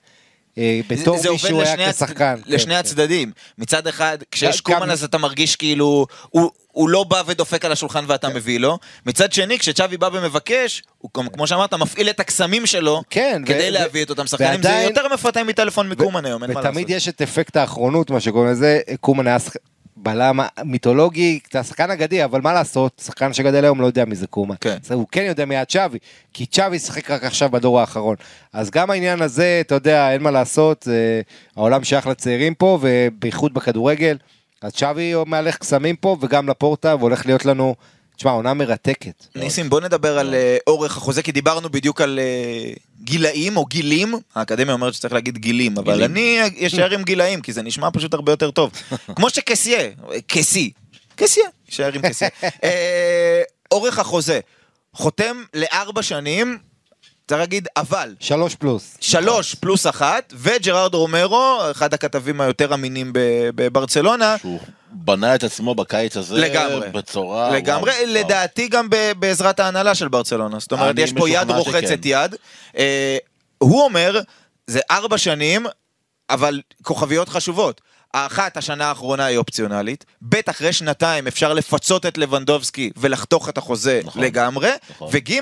בתור זה עובד מישהו היה לשני, הצ... כשחקן. לשני כן, הצדדים. מצד אחד, כשיש קומן אז אתה מרגיש כאילו, הוא, הוא לא בא ודופק על השולחן ואתה כן. מביא לו. מצד שני, כשצ'אבי בא ומבקש, הוא גם, כמו שאמרת, מפעיל את הקסמים שלו, כן, ו- כדי ו- להביא את אותם שחקנים. זה ועדיין- יותר מפתה מטלפון מקומן היום, אין מה לעשות. ותמיד יש את אפקט האחרונות, מה שקוראים לזה, קומן היה בלם מיתולוגי, אתה שחקן אגדי, אבל מה לעשות, שחקן שגדל היום לא יודע מי זה קומן. כן. אז הוא כן יודע מי היה צ'אבי, כי צ'אבי שיחק רק עכשיו בדור האחרון. אז גם העניין הזה, אתה יודע, אין מה לעשות, זה- העולם שייך לצעירים פה, ובייחוד בכדורגל. אז צ'אבי מהלך קסמים פה, וגם לפורטה, והולך להיות לנו, תשמע, עונה מרתקת. ניסים, בוא נדבר על אה, אורך החוזה, כי דיברנו בדיוק על אה, גילאים או גילים. האקדמיה אומרת שצריך להגיד גילים, אבל. אני אשאר עם גילאים, כי זה נשמע פשוט הרבה יותר טוב. *laughs* כמו שקסיה, קסי, קסיה, יישאר עם קסיה. אה, אורך החוזה, חותם לארבע שנים, צריך להגיד אבל. שלוש פלוס. שלוש פלוס אחת, וג'רארד רומרו, אחד הכתבים היותר אמינים בברצלונה, בנה את עצמו בקיץ הזה לגמרי. בצורה... לגמרי, וואו, לדעתי גם ב- בעזרת ההנהלה של ברצלונה. זאת אומרת, יש פה יד רוחצת שכן. יד. אה, הוא אומר, זה ארבע שנים, אבל כוכביות חשובות. האחת, השנה האחרונה היא אופציונלית. ב', אחרי שנתיים אפשר לפצות את לבנדובסקי ולחתוך את החוזה נכון, לגמרי. נכון. וג',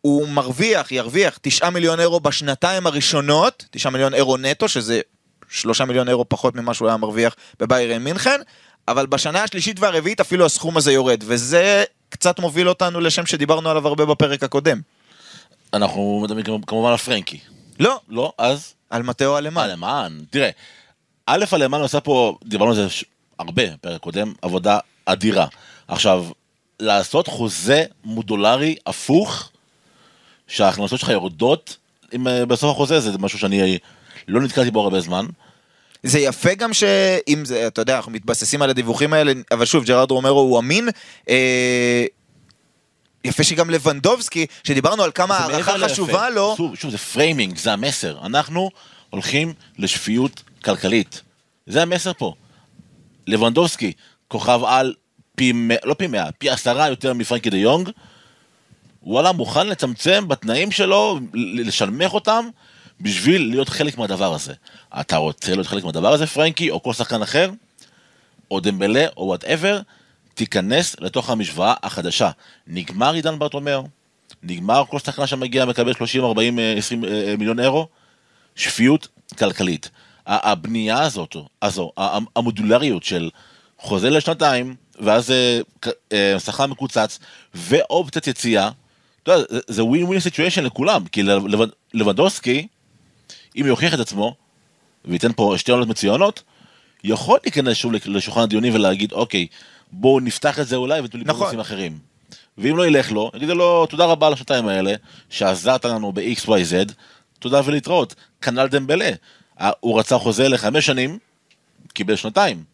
הוא מרוויח, ירוויח 9 מיליון אירו בשנתיים הראשונות, 9 מיליון אירו נטו, שזה 3 מיליון אירו פחות ממה שהוא היה מרוויח בביירן מינכן, אבל בשנה השלישית והרביעית אפילו הסכום הזה יורד, וזה קצת מוביל אותנו לשם שדיברנו עליו הרבה בפרק הקודם. אנחנו מדברים כמובן על פרנקי. לא, לא, אז? על מתאו אלמן. אלמן. תראה, א', אלמן עושה פה, דיברנו על זה ש- הרבה, פרק קודם, עבודה אדירה. עכשיו, לעשות חוזה מודולרי הפוך, שההכנסות שלך יורדות עם, אה, בסוף החוזה, זה משהו שאני לא נתקלתי בו הרבה זמן. זה יפה גם שאם זה, אתה יודע, אנחנו מתבססים על הדיווחים האלה, אבל שוב, ג'רארד רומרו הוא אמין. אה, יפה שגם לבנדובסקי, שדיברנו על כמה הערכה חשובה. לו, שוב, שוב, זה framing, זה המסר. אנחנו הולכים לשפיות כלכלית. זה המסר פה. לבנדובסקי, כוכב על פי, לא פי מאה, פי עשרה יותר מפרנקי דה יונג, וואלה, מוכן לצמצם בתנאים שלו, ל- לשנמך אותם, בשביל להיות חלק מהדבר הזה. אתה רוצה להיות חלק מהדבר הזה, פרנקי, או כל שחקן אחר, או דמבלה, או whatever, תיכנס לתוך המשוואה החדשה. נגמר עידן ברטומאו, נגמר כל שחקן שמגיע מקבל 30, 40, אה, 20 אה, מיליון אירו, שפיות כלכלית. הבנייה הזאת, הזו, המודולריות של חוזה לשנתיים, ואז אה, אה, שכר מקוצץ, ואופציית יציאה, אתה יודע, זה- ווין ווין סיטואשן לכולם, כי לבנ- לבנדוסקי, אם יוכיח את עצמו, וייתן פה שתי עונות מצוינות, יכול להיכנס שוב לשולחן הדיונים ולהגיד, אוקיי, בואו נפתח את זה אולי ותנו לי נכון. אחרים. ואם לא ילך לו, יגידו לו, תודה רבה על השנתיים האלה, שעזרת לנו ב-XYZ, תודה ולהתראות. כנ"ל דמבלה. הוא רצה חוזה לחמש שנים, קיבל שנתיים.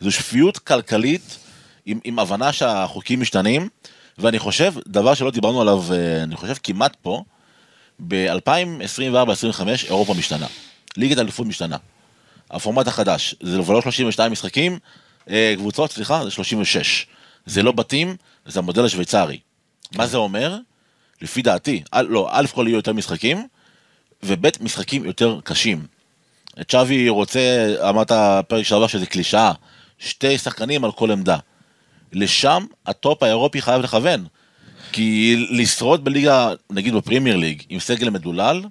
זו שפיות כלכלית עם, עם הבנה שהחוקים משתנים, ואני חושב, דבר שלא דיברנו עליו, אה, אני חושב כמעט פה, ב-2024-2025 אירופה משתנה. ליגת האליפות משתנה. הפורמט החדש, זה לא 32 משחקים, אה, קבוצות, סליחה, זה 36. זה לא בתים, זה המודל השוויצרי. מה זה אומר? לפי דעתי, א', לא, א' כל יהיו יותר משחקים, וב' משחקים יותר קשים. צ'אבי רוצה, אמרת פרק שעבר שזה קלישאה, שתי שחקנים על כל עמדה. לשם הטופ האירופי חייב לכוון. כי לשרוד בליגה, נגיד בפרימייר ליג, עם סגל מדולל,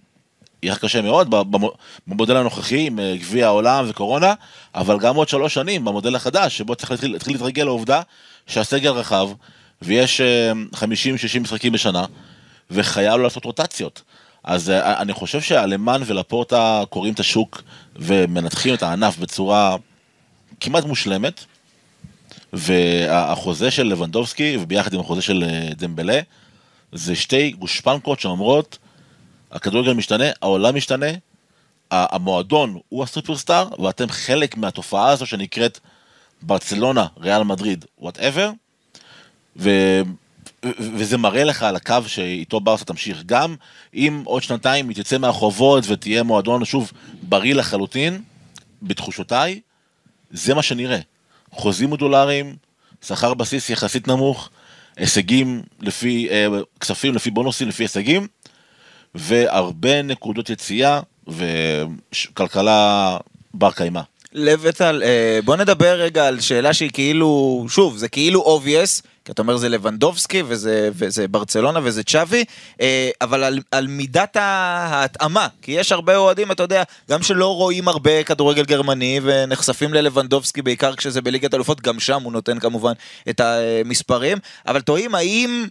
יהיה קשה מאוד במ- במודל הנוכחי, עם אה, גביע העולם וקורונה, אבל גם עוד שלוש שנים במודל החדש, שבו צריך להתחיל, להתחיל להתרגל לעובדה שהסגל רחב, ויש אה, 50-60 משחקים בשנה, וחייב לעשות רוטציות. אז אה, אני חושב שהלמן ולפורטה קוראים את השוק ומנתחים את הענף בצורה כמעט מושלמת. והחוזה של לבנדובסקי, וביחד עם החוזה של אה, דמבלה, זה שתי גושפנקות שאומרות, הכדורגל משתנה, העולם משתנה, המועדון הוא הסופרסטאר, ואתם חלק מהתופעה הזו שנקראת ברצלונה, ריאל מדריד, whatever. ו- וזה מראה לך על הקו שאיתו ברסה תמשיך. גם אם עוד שנתיים היא תצא מהחובות ותהיה מועדון, שוב, בריא לחלוטין, בתחושותיי, זה מה שנראה. חוזים מודולריים, שכר בסיס יחסית נמוך, הישגים לפי, אה, כספים לפי בונוסים לפי הישגים, והרבה נקודות יציאה וכלכלה בר קיימא. לבטל, אה, בוא נדבר רגע על שאלה שהיא כאילו, שוב, זה כאילו obvious, כי אתה אומר זה לבנדובסקי וזה, וזה ברצלונה וזה צ'אבי, אה, אבל על, על מידת ההתאמה, כי יש הרבה אוהדים, אתה יודע, גם שלא רואים הרבה כדורגל גרמני ונחשפים ללבנדובסקי בעיקר כשזה בליגת אלופות, גם שם הוא נותן כמובן את המספרים, אבל תוהים האם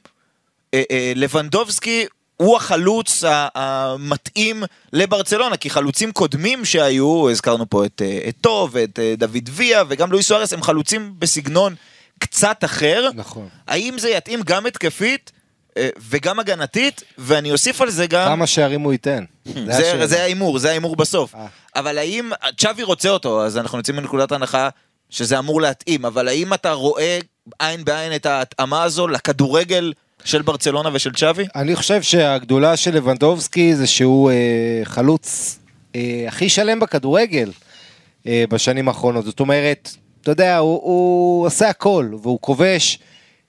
אה, אה, לבנדובסקי הוא החלוץ המתאים לברצלונה, כי חלוצים קודמים שהיו, הזכרנו פה את, את טוב אה, דוד ויה וגם לואיס סוארס, הם חלוצים בסגנון קצת אחר. נכון. האם זה יתאים גם התקפית אה, וגם הגנתית, ואני אוסיף על זה גם... כמה שערים הוא ייתן? *laughs* זה, ההימור, זה ההימור בסוף. אה. אבל האם, צ'אבי רוצה אותו, אז אנחנו יוצאים מנקודת הנחה שזה אמור להתאים, אבל האם אתה רואה עין בעין את ההתאמה הזו לכדורגל של ברצלונה ושל צ'אבי? אני חושב שהגדולה של לבנדובסקי זה שהוא אה, חלוץ אה, הכי שלם בכדורגל אה, בשנים האחרונות. זאת אומרת, אתה יודע, הוא, הוא עושה הכל והוא כובש.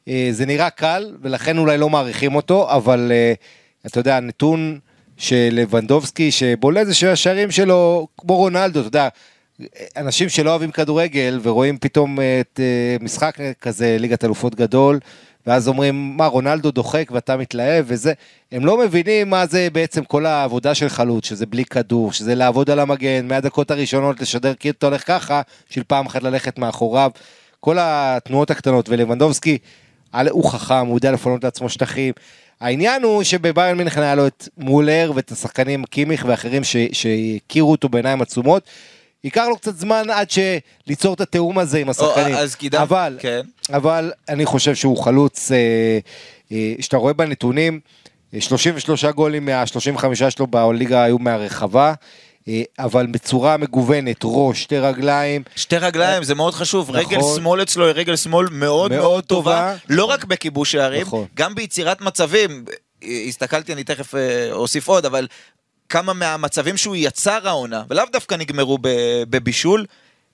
אה, זה נראה קל ולכן אולי לא מעריכים אותו, אבל אה, אתה יודע, הנתון של לבנדובסקי שבולט זה שהשערים שלו כמו רונלדו, אתה יודע. אנשים שלא אוהבים כדורגל ורואים פתאום את אה, משחק כזה, ליגת אלופות גדול, ואז אומרים, מה, רונלדו דוחק ואתה מתלהב וזה, הם לא מבינים מה זה בעצם כל העבודה של חלוץ, שזה בלי כדור, שזה לעבוד על המגן, מהדקות הראשונות לשדר כאילו אתה הולך ככה, בשביל פעם אחת ללכת מאחוריו, כל התנועות הקטנות, ולבנדובסקי, הוא חכם, הוא יודע לפנות לעצמו שטחים. העניין הוא שבביירן מינכן היה לו את מולר ואת השחקנים קימיך ואחרים שהכירו אותו בעיניים עצומות. ייקח לו קצת זמן עד שליצור את התיאום הזה עם השחקנים. אז קידם- אבל, כן. אבל אני חושב שהוא חלוץ, אה, אה, שאתה רואה בנתונים, אה, 33 גולים מה-35 שלו בליגה היו מהרחבה, אה, אבל בצורה מגוונת, ראש, שתי רגליים. שתי רגליים, זה מאוד חשוב. נכון. רגל שמאל אצלו היא רגל שמאל מאוד מאוד מאוד טובה, טובה. לא רק בכיבוש שערים, נכון. גם ביצירת מצבים. הסתכלתי, אני תכף אה, אוסיף עוד, אבל כמה מהמצבים שהוא יצר העונה, ולאו דווקא נגמרו בבישול,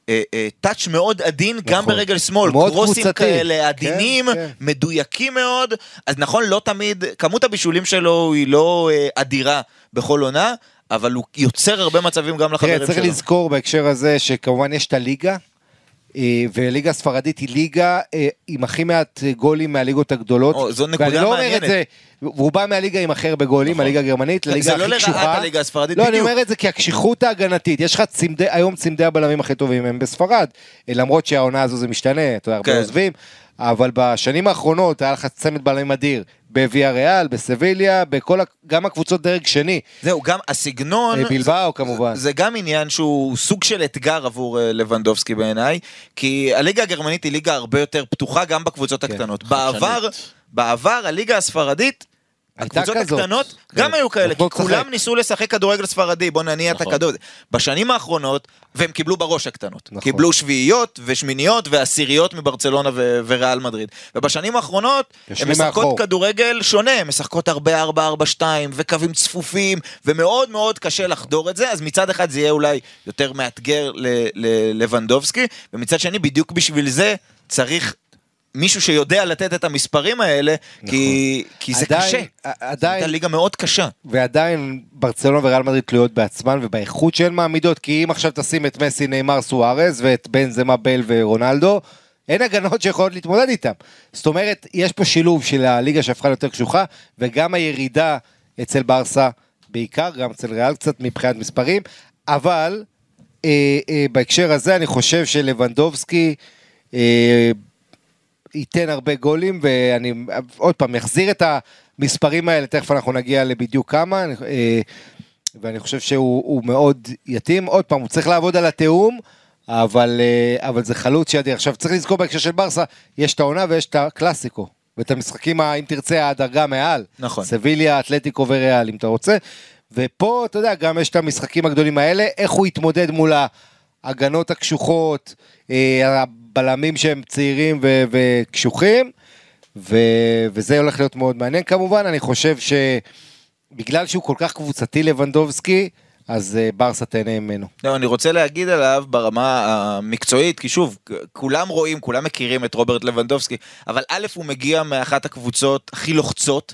אה, אה, טאץ' מאוד עדין גם נכון. ברגל שמאל, קרוסים קבוצתי. כאלה עדינים, כן, כן. מדויקים מאוד, אז נכון, לא תמיד, כמות הבישולים שלו היא לא אה, אדירה בכל עונה, אבל הוא יוצר הרבה מצבים גם לחברים שלו. צריך לזכור בהקשר הזה שכמובן יש את הליגה, אה, והליגה הספרדית היא ליגה אה, עם הכי מעט גולים מהליגות הגדולות. או, זו ואני נקודה לא אומר מעניינת. את זה, והוא בא מהליגה עם הכי הרבה גולים, נכון. הליגה הגרמנית, לליגה זה הכי לא לרעת קשוחה. הליגה הספרדית, לא, אני בדיוק. אומר את זה כי הקשיחות ההגנתית, יש לך צמדי, היום צמדי הבלמים הכי טובים הם בספרד, אה, למרות שהעונה הזו זה משתנה, אתה יודע, הרבה כן. עוזבים, אבל בשנים האחרונות היה לך צמד בלמים אדיר, בוויה ריאל, בסביליה, בכל, גם הקבוצות דרג שני, זהו, גם הסגנון... אה, בלבאו כמובן. זה גם עניין שהוא סוג של אתגר עבור אה, לבנדובסקי בעיניי, כי הליגה הגרמנית היא ליגה הרבה יותר פתוחה גם בקבוצות כן, הקטנות. בעבר, בעבר הליגה הספרדית הקבוצות כזאת. הקטנות כן. גם היו כאלה, כי. כולם ניסו לשחק כדורגל ספרדי, בוא נניע את נכון. הכדור. בשנים האחרונות, והם קיבלו בראש הקטנות. נכון. קיבלו שביעיות ושמיניות ועשיריות מברצלונה ו- וריאל מדריד. ובשנים האחרונות, הן משחקות מאחור. כדורגל שונה, הן משחקות הרבה 4-4-2 וקווים צפופים, ומאוד מאוד קשה לחדור את זה, אז מצד אחד זה יהיה אולי יותר מאתגר ללבנדובסקי, ומצד שני, בדיוק בשביל זה צריך... מישהו שיודע לתת את המספרים האלה, כי, כי זה עדיין- קשה. זו עדיין, הייתה ליגה מאוד קשה. ועדיין ברצלונה וריאל מדריד תלויות בעצמן ובאיכות שהן מעמידות, כי אם עכשיו תשים את מסי, נאמר, סוארז ואת בן זמה בל ורונלדו, אין הגנות שיכולות להתמודד איתם. זאת אומרת, יש פה שילוב של הליגה שהפכה ליותר קשוחה, וגם הירידה אצל ברסה, בעיקר, גם אצל ריאל קצת מבחינת מספרים, אבל אה, אה, בהקשר הזה אני חושב שלבנדובסקי אה, ייתן הרבה גולים, ואני עוד פעם אחזיר את המספרים האלה, תכף אנחנו נגיע לבדיוק כמה, אה, ואני חושב שהוא הוא מאוד יתאים. עוד פעם, הוא צריך לעבוד על התיאום, אבל, אה, אבל זה חלוץ שידיר. עכשיו, צריך לזכור בהקשר של ברסה, יש את העונה ויש את הקלאסיקו. ואת המשחקים, אם תרצה, הדרגה מעל. נכון. סביליה, אתלטיקו וריאל, אם אתה רוצה. ופה, אתה יודע, גם יש את המשחקים הגדולים האלה, איך הוא יתמודד מול ההגנות הקשוחות, הבלמים שהם צעירים וקשוחים, וזה הולך להיות מאוד מעניין כמובן, אני חושב שבגלל שהוא כל כך קבוצתי לבנדובסקי, אז אה, ברסה תהנה ממנו. לא, אני רוצה להגיד עליו ברמה המקצועית, כי שוב, כולם רואים, כולם מכירים את רוברט לבנדובסקי, אבל א', הוא מגיע מאחת הקבוצות הכי לוחצות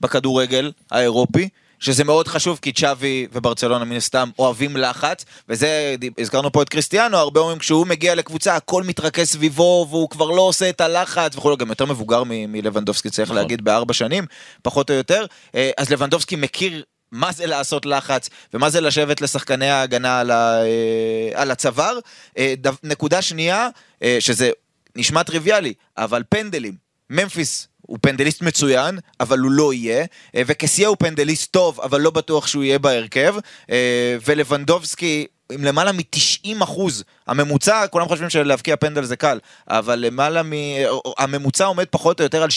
בכדורגל האירופי. שזה מאוד חשוב כי צ'אבי וברצלונה מן הסתם אוהבים לחץ וזה הזכרנו פה את קריסטיאנו הרבה אומרים כשהוא מגיע לקבוצה הכל מתרכז סביבו והוא כבר לא עושה את הלחץ וכו' גם יותר מבוגר מ- מלבנדובסקי צריך נכון. להגיד בארבע שנים פחות או יותר אה, אז לבנדובסקי מכיר מה זה לעשות לחץ ומה זה לשבת לשחקני ההגנה על, ה, אה, על הצוואר. אה, נקודה שנייה, שזה נשמע טריוויאלי, אבל פנדלים, ממפיס הוא פנדליסט מצוין, אבל הוא לא יהיה, אה, וקסיה הוא פנדליסט טוב, אבל לא בטוח שהוא יהיה בהרכב, אה, ולבנדובסקי... עם למעלה מ-90 אחוז, הממוצע, כולם חושבים שלהבקיע פנדל זה קל, אבל למעלה מ... הממוצע עומד פחות או יותר על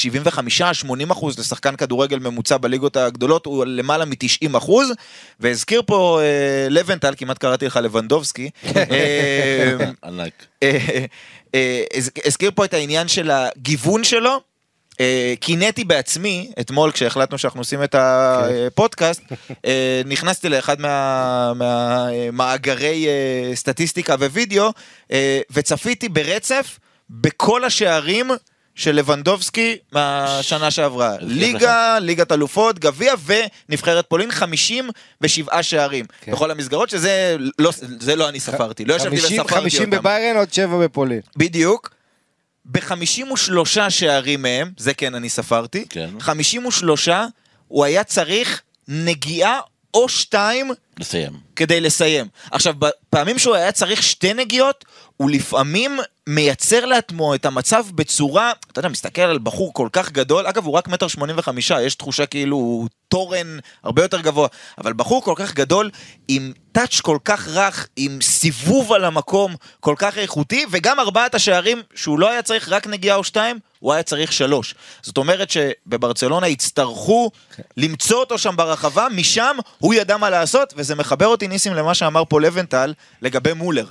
75-80 אחוז לשחקן כדורגל ממוצע בליגות הגדולות, הוא על למעלה מ-90 אחוז, והזכיר פה אה, לבנטל, כמעט קראתי לך לבנדובסקי, אה, ענק. אה, אה, הז- הזכיר פה את העניין של הגיוון שלו. אה, קינאתי בעצמי, אתמול כשהחלטנו שאנחנו עושים את הפודקאסט, אה, נכנסתי לאחד מה- מהמאגרי אה, סטטיסטיקה ווידאו, וצפיתי ברצף בכל השערים של לבנדובסקי מהשנה שעברה. לך. ליגה, ליגת אלופות, גביע ונבחרת פולין, 57 שערים. כן. בכל המסגרות, שזה לא, לא אני ספרתי, לא ישבתי 50, וספרתי 50 אותם. בביירן, עוד 7 בפולין. בדיוק. ב-53 שערים מהם, זה כן אני ספרתי, כן. 53 הוא היה צריך נגיעה או שתיים נסיים. כדי לסיים. עכשיו, בפעמים שהוא היה צריך שתי נגיעות, הוא לפעמים מייצר לעצמו את המצב בצורה, אתה יודע, מסתכל על בחור כל כך גדול, אגב, הוא רק מטר שמונים וחמישה, יש תחושה כאילו הוא תורן הרבה יותר גבוה, אבל בחור כל כך גדול, עם טאץ' כל כך רך, עם סיבוב על המקום כל כך איכותי, וגם ארבעת השערים שהוא לא היה צריך רק נגיעה או שתיים, הוא היה צריך שלוש. זאת אומרת שבברצלונה יצטרכו למצוא אותו שם ברחבה, משם הוא ידע מה לעשות, וזה מחבר אותי ניסים למה שאמר פה לבנטל לגבי מולר.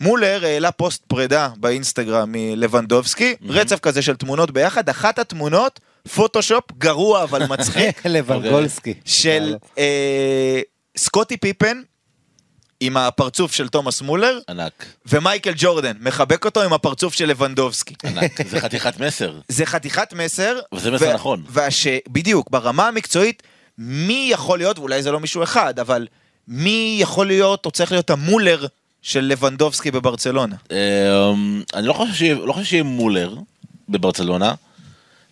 מולר העלה פוסט פרידה באינסטגרם מלבנדובסקי, רצף כזה של תמונות ביחד, אחת התמונות, פוטושופ גרוע אבל מצחיק, *laughs* לבנגולסקי. של אה, סקוטי פיפן עם הפרצוף של תומאס מולר, ענק. ומייקל ג'ורדן מחבק אותו עם הפרצוף של לבנדובסקי. ענק. זה חתיכת מסר. *laughs* זה חתיכת מסר. וזה מסר נכון. והש... בדיוק, ברמה המקצועית, מי יכול להיות, ואולי זה לא מישהו אחד, אבל מי יכול להיות, או צריך להיות המולר של לבנדובסקי בברצלונה? אמ, אני לא לא חושב שיהיה מולר בברצלונה,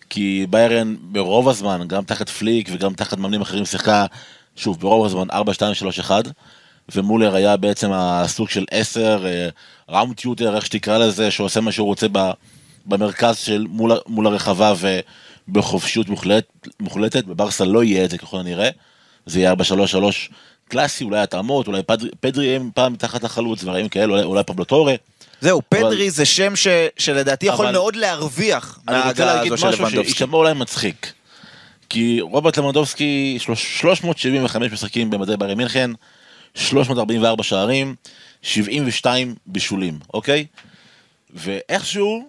כי ביירן ברוב הזמן, גם תחת פליק וגם תחת מאמנים אחרים, שיחקה, שוב, ברוב הזמן 4, 2, 3, 1, ומולר היה בעצם הסוג של 10, ראונד טיוטר, איך שתקרא לזה, שעושה מה שהוא רוצה במרכז של מול, מול הרחבה ובחופשיות מוחלט, מוחלטת, בברסה לא יהיה את זה ככל הנראה, זה יהיה 4, 3, 3 קלאסי, אולי התאמות, אולי פדרי, פדרי יהיה פעם מתחת לחלוץ, דברים כאלה, אולי, אולי פבלוטורה. זהו, פדרי זה שם ש... שלדעתי יכול אבל- מאוד להרוויח אני רוצה מההגעה להגיד הזו של משהו לבנדובסקי. שיישמע אולי מצחיק. כי רוברט למנדובסקי, שלוש- 375 משחקים במדי ברי מינכן, 344 שערים, 72 בישולים, אוקיי? ואיכשהו,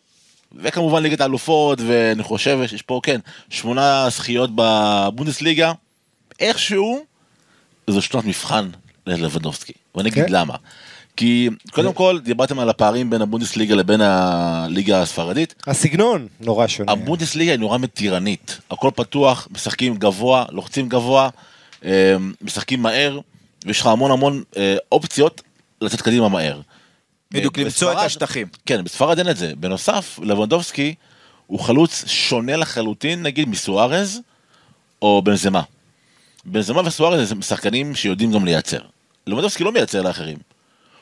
וכמובן ליגת האלופות, ואני חושב שיש פה, כן, שמונה זכיות בבונדסליגה, איכשהו, זו שנות מבחן ללבנדובסקי, ואני אגיד כן. למה. כי קודם כל, דיברתם על הפערים בין הבונדסליגה לבין הליגה הספרדית. הסגנון נורא שונה. הבונדסליגה היא נורא מתירנית, הכל פתוח, משחקים גבוה, לוחצים גבוה, אה, משחקים מהר, ויש לך המון המון אה, אופציות לצאת קדימה מהר. בדיוק, למצוא את השטחים. כן, בספרד אין את זה. בנוסף, לבנדובסקי הוא חלוץ שונה לחלוטין, נגיד, מסוארז או בנזמה. בנזמה וסוארז הם שחקנים שיודעים גם לייצר. לבנדובסקי לא מייצר לאחרים.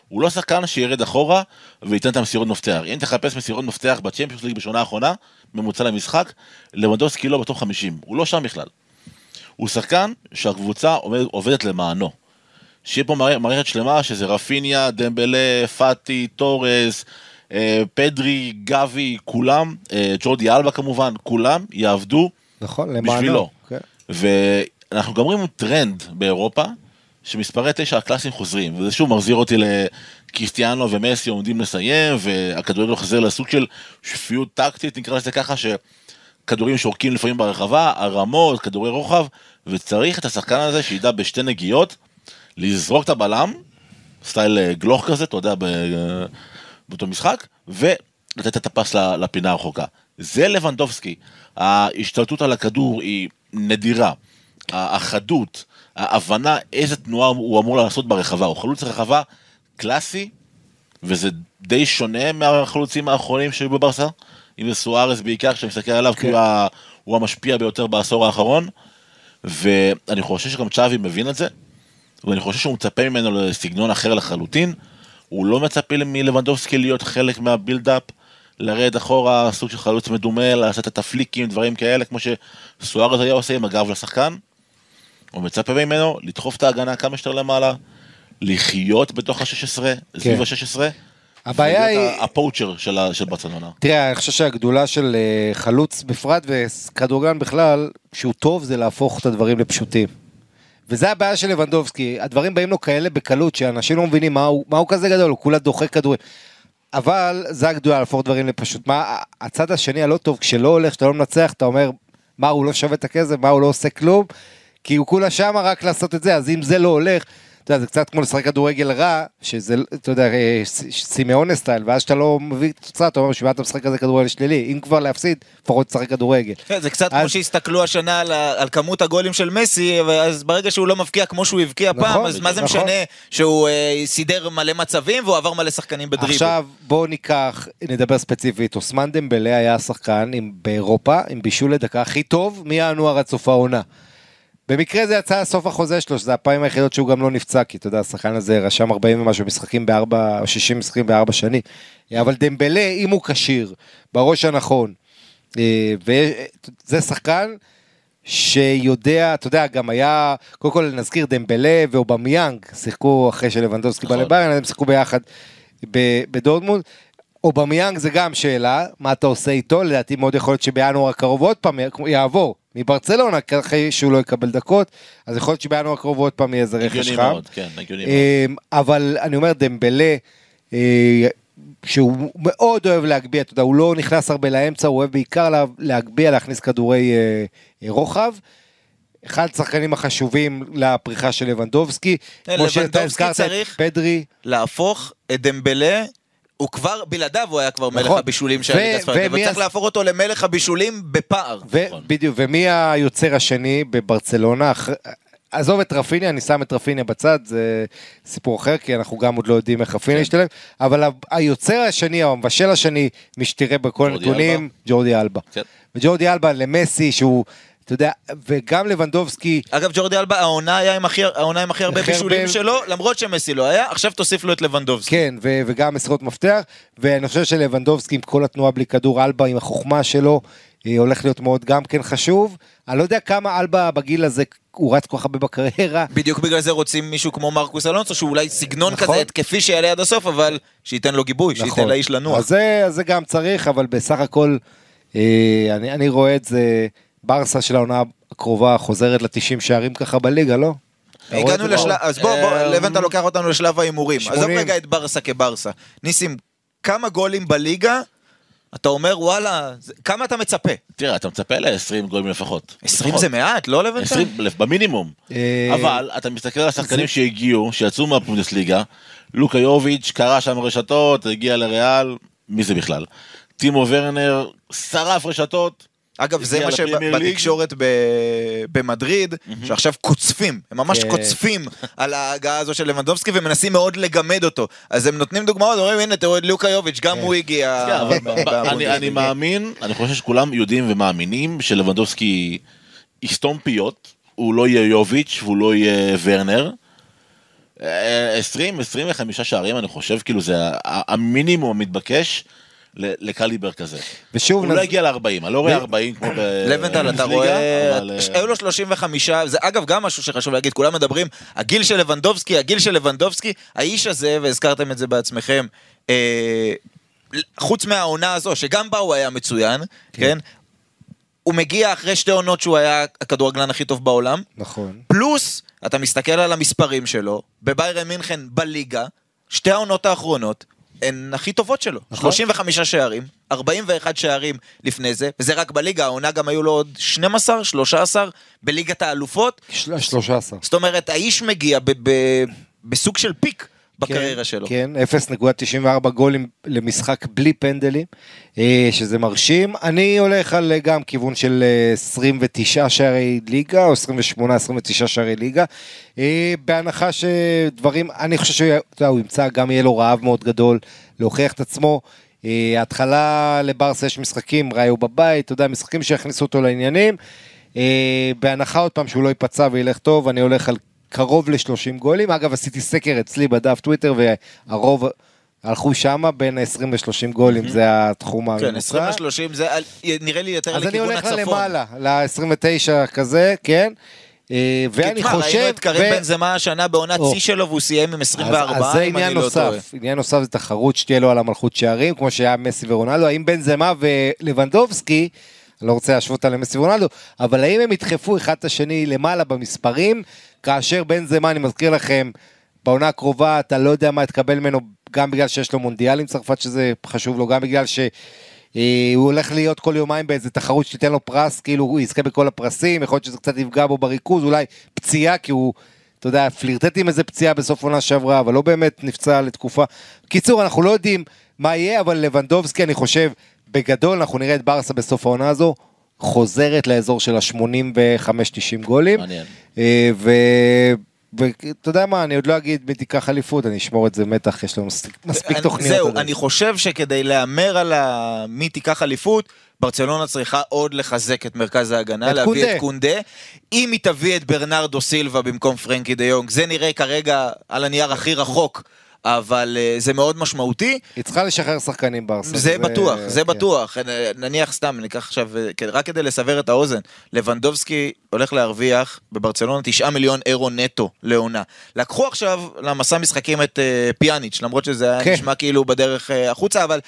הוא לא שחקן שירד אחורה וייתן את המסירות מפתח. אם תחפש מסירות מפתח בצ'מפיונס ליג בשנה האחרונה, ממוצע למשחק, לבנדובסקי לא בתוך 50, הוא לא שם בכלל. הוא שחקן שהקבוצה עובדת, עובדת למענו. שיהיה פה מערכ- מערכת שלמה שזה רפיניה, דמבלה, פאטי, טורס, אה, פדרי, גבי, כולם, אה, ג'ורדי אלבה כמובן, כולם יעבדו נכון, למענו. בשבילו. ואנחנו גם רואים טרנד באירופה, שמספרי תשע הקלאסיים חוזרים, וזה שוב מחזיר אותי לקריסטיאנו ומסי עומדים לסיים, והכדורגל חוזר לסוג של שפיות טקטית, נקרא לזה ככה, שכדורים שורקים לפעמים ברחבה, הרמות, כדורי רוחב, וצריך את השחקן הזה שידע בשתי נגיעות, לזרוק את הבלם, style אה, גלוך כזה, אתה יודע, ב- באותו משחק, ולתת את הפס לפינה הרחוקה. זה לבנדובסקי. ההשתלטות על הכדור היא נדירה. החדות, ההבנה איזה תנועה הוא אמור לעשות ברחבה. הוא חלוץ רחבה קלאסי, וזה די שונה מהחלוצים האחרונים שהיו בברסה. אם זה סוארס בעיקר, כשאני מסתכל עליו, כי הוא ה- הוא המשפיע ביותר בעשור האחרון. ואני חושב שגם צ'אבי מבין את זה, ואני חושב שהוא מצפה ממנו לסגנון אחר לחלוטין. הוא לא מצפה מלבנדובסקי להיות חלק מהבילדאפ, לרדת אחורה, סוג של חלוץ מדומה, לעשות את הפליקים, דברים כאלה, כמו שסוארז היה עושה עם הגב לשחקן. הוא מצפה ממנו לדחוף את ההגנה כמה שיותר למעלה, לחיות בתוך ה-16, סביב ה-16. כן. הבעיה היא- הפואוצ'ר של של ברצלונה. תראה, אני חושב שהגדולה של אה, חלוץ בפרט וכדורגלן בכלל, שהוא טוב זה להפוך את הדברים לפשוטים. וזה הבעיה של לבנדובסקי, הדברים באים לו כאלה בקלות, שאנשים לא מבינים מה הוא, מה הוא כזה גדול, הוא כולה דוחק כדורים. אבל זה הגדולה, להפוך דברים לפשוט. מה, הצד השני הלא טוב, כשלא הולך, כשאתה לא מנצח, אתה אומר, מה, הוא לא שווה את הכסף, מה, הוא לא עושה כלום? כי הוא כולה שמה רק לעשות את זה, אז אם זה לא הולך, אתה יודע, זה קצת כמו לשחק כדורגל רע, שזה, אתה יודע, אה, סימאונה סטייל, ואז שאתה לא מביא תוצאה, אתה אומר, בשביל אתה משחק כזה כדורגל שלילי? אם כבר להפסיד, לפחות תשחק כדורגל. כן, זה קצת אז- כמו שהסתכלו השנה על, כמות הגולים של מסי, אז ברגע שהוא לא מבקיע כמו שהוא הבקיע נכון, פעם, אז מה זה נכון. משנה שהוא אה, סידר מלא מצבים והוא עבר מלא שחקנים בדריבל. עכשיו בואו ניקח, נדבר ספציפית, אוסמן דמבלה היה השחקן עם, באירופה עם בישול לדקה הכי טוב מינואר עד סוף העונה. במקרה זה יצא סוף החוזה שלו, שזה הפעמים היחידות שהוא גם לא נפצע, כי אתה יודע, השחקן הזה רשם 40 ומשהו משחקים בארבע, או 60 משחקים בארבע שנים. אבל דמבלה, אם הוא כשיר, בראש הנכון, אה, וזה שחקן שיודע, אתה יודע, גם היה, קודם כל נזכיר דמבלה ואובמיאנג, שיחקו אחרי שלבנדובסקי בא נכון. לביירן, הם שיחקו ביחד ב- בדורטמונד. אובמיאנג זה גם שאלה, מה אתה עושה איתו, לדעתי מאוד יכול להיות שבינואר הקרוב עוד פעם יעבור מברצלונה, אחרי שהוא לא יקבל דקות, אז יכול להיות שבינואר הקרוב עוד פעם יהיה איזה רכש הגיוני חם. מאוד, כן, הגיוני מאוד. אמ, אבל אני אומר דמבלה, אה, שהוא מאוד אוהב להגביה, אתה יודע, הוא לא נכנס הרבה לאמצע, הוא אוהב בעיקר לה- להגביה, להכניס כדורי אה, אה, רוחב. אחד השחקנים החשובים לפריחה של לבנדובסקי, אה, כמו שאתה הזכרת, את פדרי, להפוך את דמבלה, הוא כבר, בלעדיו הוא היה כבר מלך נכון. הבישולים של הליגה הספרדית, וצריך הס- להפוך אותו למלך הבישולים בפער. נכון. ובדיוק, ומי היוצר השני בברצלונה? אח- עזוב את רפיניה, אני שם את רפיניה בצד, זה סיפור אחר, כי אנחנו גם עוד לא יודעים איך רפיניה כן. ישתלם, אבל ה- היוצר השני, או המבשל השני, מי שתראה בכל הנתונים. ג'ורדי אלבה. כן. וג'ורדי אלבה למסי, שהוא, אתה יודע, וגם לבנדובסקי, אגב, ג'ורדי אלבה, העונה היה עם הכי, העונה עם הכי הרבה בישולים שלו, למרות שמסי לא היה, עכשיו תוסיף לו את לבנדובסקי. כן, ו- וגם מסירות מפתח, ואני חושב שלבנדובסקי עם כל התנועה בלי כדור, אלבה עם החוכמה שלו, אה, הולך להיות מאוד גם כן חשוב. אני לא יודע כמה אלבה בגיל הזה, הוא רץ כל כך הרבה בקריירה. בדיוק בגלל זה רוצים מישהו כמו מרקוס אלונסו, שהוא אולי סגנון נכון. כזה התקפי שיעלה עד הסוף, אבל שייתן לו גיבוי, שייתן לאיש לנוח. אז זה, אז זה גם צריך, אבל בסך הכל, אה, אני, אני רואה את זה, ברסה של העונה הקרובה חוזרת ל-90 שערים ככה בליגה, לא? הגענו? לשלב, אז בוא, בוא, אה, לבן אתה לוקח אותנו לשלב ההימורים. עזוב 80. רגע את ברסה כברסה. ניסים, כמה גולים בליגה, אתה אומר וואלה, זה- כמה אתה מצפה? תראה, אתה מצפה ל-20 גולים לפחות. 20 לפחות. זה מעט, לא לבנטל? 20 במינימום. אה, אבל אתה מסתכל על השחקנים שהגיעו, שיצאו מהפונדסליגה, לוקה יוביץ' קרא שם רשתות, הגיע לריאל, מי זה בכלל? טימו ורנר שרף רשתות, אגב, זה מה. שבתקשורת במדריד, שעכשיו קוצפים, הם ממש כן. קוצפים על ההגעה הזו של לבנדובסקי ומנסים מאוד לגמד אותו. אז הם נותנים דוגמאות, אומרים, הנה, תראו את לוקה יוביץ', גם הוא הגיע כן, אני- בבונדסליגה." אני מאמין, אני חושב שכולם יודעים ומאמינים שלבנדובסקי יסתום פיות, הוא לא יהיה יוביץ' והוא לא יהיה ורנר. אה, 20, 25 שערים, אני חושב, כאילו זה המינימום המתבקש לקליבר כזה. ושוב, הוא נז- לא יגיע ל-40, אני לא רואה 40 כמו ב... לבנטל, אתה רואה, אבל, אה, היו לו 35, זה אגב גם משהו שחשוב להגיד, כולם מדברים, הגיל של לבנדובסקי, הגיל של לבנדובסקי, האיש הזה, והזכרתם את זה בעצמכם, אה, חוץ מהעונה הזו, שגם בה הוא היה מצוין, כן? הוא מגיע אחרי שתי עונות שהוא היה הכדורגלן הכי טוב בעולם, נכון. פלוס, אתה מסתכל על המספרים שלו, בביירן מינכן בליגה, שתי העונות האחרונות, הן הכי טובות שלו. נכון. 35 שערים, 41 שערים לפני זה, וזה רק בליגה, העונה גם היו לו עוד 12, 13 בליגת האלופות. של- 13. זאת אומרת, האיש מגיע ב- ב- בסוג של פיק בקריירה שלו. כן, 0.94 גולים למשחק בלי פנדלים, אה, שזה מרשים. אני הולך על אה, גם כיוון של אה, 29 שערי ליגה, או 28-29 שערי ליגה, אה, בהנחה שדברים, אני חושב שהוא אתה יודע, הוא ימצא, גם יהיה לו רעב מאוד גדול להוכיח את עצמו. אה, התחלה לברסה יש משחקים, ראיו בבית, אתה יודע, משחקים שיכניסו אותו לעניינים. אה, בהנחה עוד פעם שהוא לא ייפצע וילך טוב, אני הולך על קרוב ל-30 גולים. אגב, עשיתי סקר אצלי בדף טוויטר, והרוב הלכו שמה בין 20 ל-30 גולים, זה התחום כן, 20 הממוצע. ל-30 זה נראה לי יותר אז אני לכיוון הולך הצפון. למעלה, ל-29 כזה, כן. אה, ואני תשמע, ראינו חושב... את קרים ו- בנזמה השנה בעונת. שיא שלו והוא סיים עם 24, אז, אז זה אם אני עניין לא טועה. נוסף, עניין נוסף זה תחרות שתהיה לו על המלכות שערים, כמו שהיה מסי ורונלדו, האם בן זמה ולבנדובסקי, אני לא רוצה להשוות אותם למסי ורונלדו, אבל האם הם ידחפו אחד את השני למעלה במספרים, כאשר בן זמה, אני מזכיר לכם, בעונה הקרובה אתה לא יודע מה תקבל ממנו, גם בגלל שיש לו מונדיאל עם צרפת שזה חשוב לו, גם בגלל ש... אה, הוא הולך להיות כל יומיים באיזה תחרות שתיתן לו פרס, כאילו הוא יזכה בכל הפרסים, יכול להיות שזה קצת יפגע בו בריכוז, אולי פציעה, כי הוא, אתה יודע, פלירטט עם איזה פציעה בסוף עונה שעברה, אבל לא באמת נפצע לתקופה. קיצור, אנחנו לא יודעים מה יהיה, אבל לבנדובסקי, אני חושב, בגדול, אנחנו נראה את ברסה בסוף העונה הזו, חוזרת לאזור של ה-85-90 גולים. מעניין. אה, ו... ואתה יודע מה, אני עוד לא אגיד מי תיקח אליפות, אני אשמור את זה מתח, יש לנו מספיק, תוכניות. זהו. אני חושב שכדי להמר על מי תיקח אליפות, ברצלונה צריכה עוד לחזק את מרכז ההגנה, את להביא קונדה. את קונדה. אם היא תביא את ברנרדו סילבה במקום פרנקי דה יונג, זה נראה כרגע על הנייר הכי רחוק, אבל אה, זה מאוד משמעותי. היא צריכה לשחרר שחקנים ברסה. זה בטוח, זה כן. בטוח. נניח סתם, ניקח עכשיו, אה, כן, רק כדי לסבר את האוזן, לבנדובסקי הולך להרוויח בברצלונה 9 מיליון אירו נטו לעונה. לקחו עכשיו למסע משחקים את אה, פיאניץ', למרות שזה היה כן. נשמע כאילו בדרך החוצה, אבל...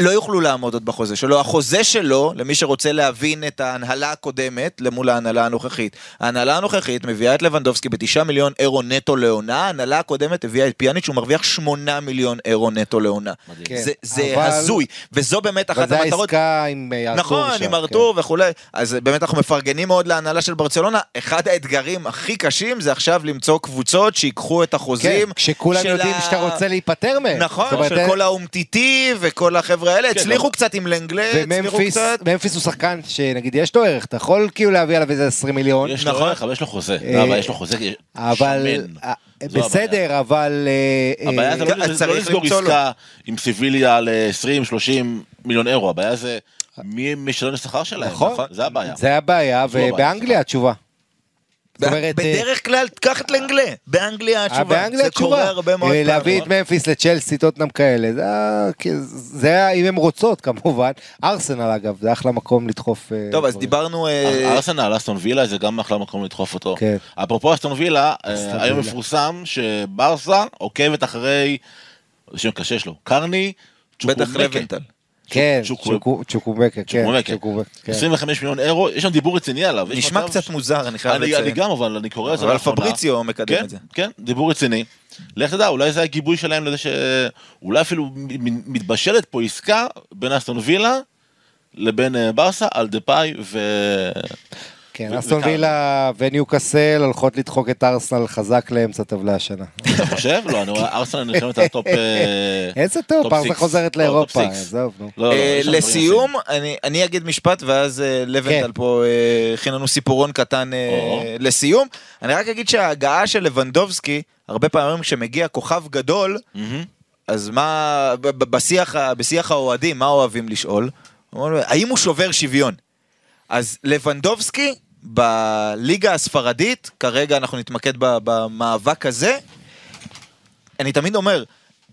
לא יוכלו לעמוד עוד בחוזה שלו. החוזה שלו, למי שרוצה להבין את ההנהלה הקודמת למול ההנהלה הנוכחית. ההנהלה הנוכחית מביאה את לבנדובסקי בתשעה מיליון אירו נטו לעונה, ההנהלה הקודמת הביאה את פיאניץ', הוא מרוויח שמונה מיליון אירו נטו לעונה. כן, זה, זה אבל- הזוי, וזו באמת אחת המטרות. העסקה עם אה, ארתור נכון, שם, עם כן. ארתור וכולי. אז באמת אנחנו מפרגנים מאוד להנהלה של ברצלונה. אחד האתגרים הכי קשים זה עכשיו למצוא קבוצות שיקחו את כן, החוזים. כשכולם של יודעים ה- שאתה רוצה להיפטר מהם. נכון, של כל האומטיטי וכל החבר'ה האלה. כן, הצליחו קצת עם לנגלה, הצליחו וממפיס קצת. ממפיס הוא שחקן שנגיד יש לו ערך, אתה יכול כאילו להביא עליו איזה 20 מיליון, יש לו נכון. ערך, אבל יש לו חוזה. אה, לא, אבל יש לו חוזה אבל שמן. אה, זו הבעיה. בסדר, אבל אה, הבעיה אה, זה לא- זה צריך לא לסגור. עסקה עם סיביליה ל-20-30 מיליון אירו, הבעיה זה מי משלם לשכר שלהם. נכון. זה הבעיה. זה הבעיה, זו הבעיה, ובאנגליה התשובה. זאת אומרת, אה, בדרך כלל, קח את לנגלה. באנגליה אה, התשובה. באנגליה זה קורה התשובה. הרבה מאוד אה, פעמים. להביא את ממפיס לצ'לסי, טוטנאם כאלה, זה ה- כי- זה ה- אם הן רוצות כמובן. ארסנל אגב, זה אחלה מקום לדחוף. אה, טוב, אז. דיברנו... אה, ארסנל, אסטון וילה, זה גם אחלה מקום לדחוף אותו. כן. אפרופו אסטון וילה, אה, היום. מפורסם שברסה עוקבת אחרי, זה שם קשה שלו, קרני בטח. לבנטל. כן, צ'וק- צ'וקו- צ'וקובקה, כן, צ'וקובקה. צ'וקובקה, כן. 25 מיליון אירו, יש שם דיבור רציני עליו. נשמע קצת ש- מוזר, אני חייב לציין. אני גם, אבל אני קורא את זה אבל. פבריציו מקדם כן, את זה. כן, דיבור רציני. לך תדע, אולי זה הגיבוי שלהם לזה שאולי אפילו מ- מ- מתבשלת פה עסקה בין אסטון וילה לבין אה, ברסה על דפאי ו... כן, אסטון. וילה וניוקאסל הולכות לדחוק את ארסנל חזק לאמצע טבלה השנה. אתה חושב? לא, אני רואה ארסנל נלחמת על טופ... איזה טופ ארסנל. חוזרת לא, לאירופה. עזוב, נו. לא, לא, אה, לסיום, אני- אגיד משפט ואז אה, לבנטל כן. פה אה, הכין לנו סיפורון קטן. לסיום. אני רק אגיד שההגעה של לבנדובסקי, הרבה פעמים כשמגיע כוכב גדול. אז מה, בשיח בשיח האוהדים, מה אוהבים לשאול? האם הוא שובר שוויון? אז לבנדובסקי בליגה הספרדית, כרגע אנחנו נתמקד ב- במאבק הזה, אני תמיד אומר,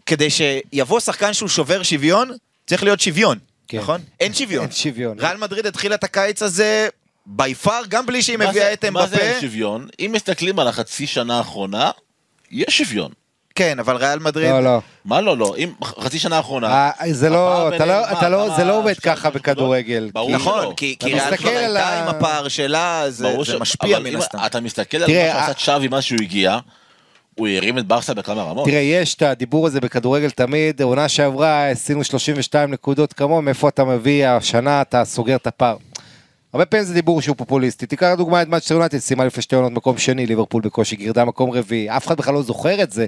כדי שיבוא שחקן שהוא שובר שוויון, צריך להיות שוויון, כן. נכון? אין שוויון. אין שוויון. ריאל מדריד התחילה את הקיץ הזה בי פאר, גם בלי שהיא מביאה את מה זה אין אמבפה. שוויון? אם מסתכלים על החצי שנה האחרונה, יש שוויון. כן, אבל ריאל מדריד... לא, לא. מה לא, לא, אם חצי שנה האחרונה... אה, זה לא, אתה לא, מה, אתה לא, זה לא עובד ככה בכדורגל. ברור נכון, שלא. כי ריאל מסתכל כבר על הייתה עם הפער שלה, זה משפיע מן הסתם. אתה מסתכל על תראה, מה שעשה ה- צ'אבי מאז שהוא הגיע, הוא הרים את ברסה בכמה רמות. תראה, יש את הדיבור הזה בכדורגל תמיד, עונה שעברה עשינו 32 נקודות כמוהו, מאיפה אתה מביא, השנה אתה סוגר את הפער. הרבה פעמים זה דיבור שהוא פופוליסטי. תיקח דוגמא את מאצ'סטר יונטד, סיימה לפני שתי עונות מקום שני, ליברפול בקושי גירדה מקום רביעי, אף אחד בכלל לא זוכר את זה.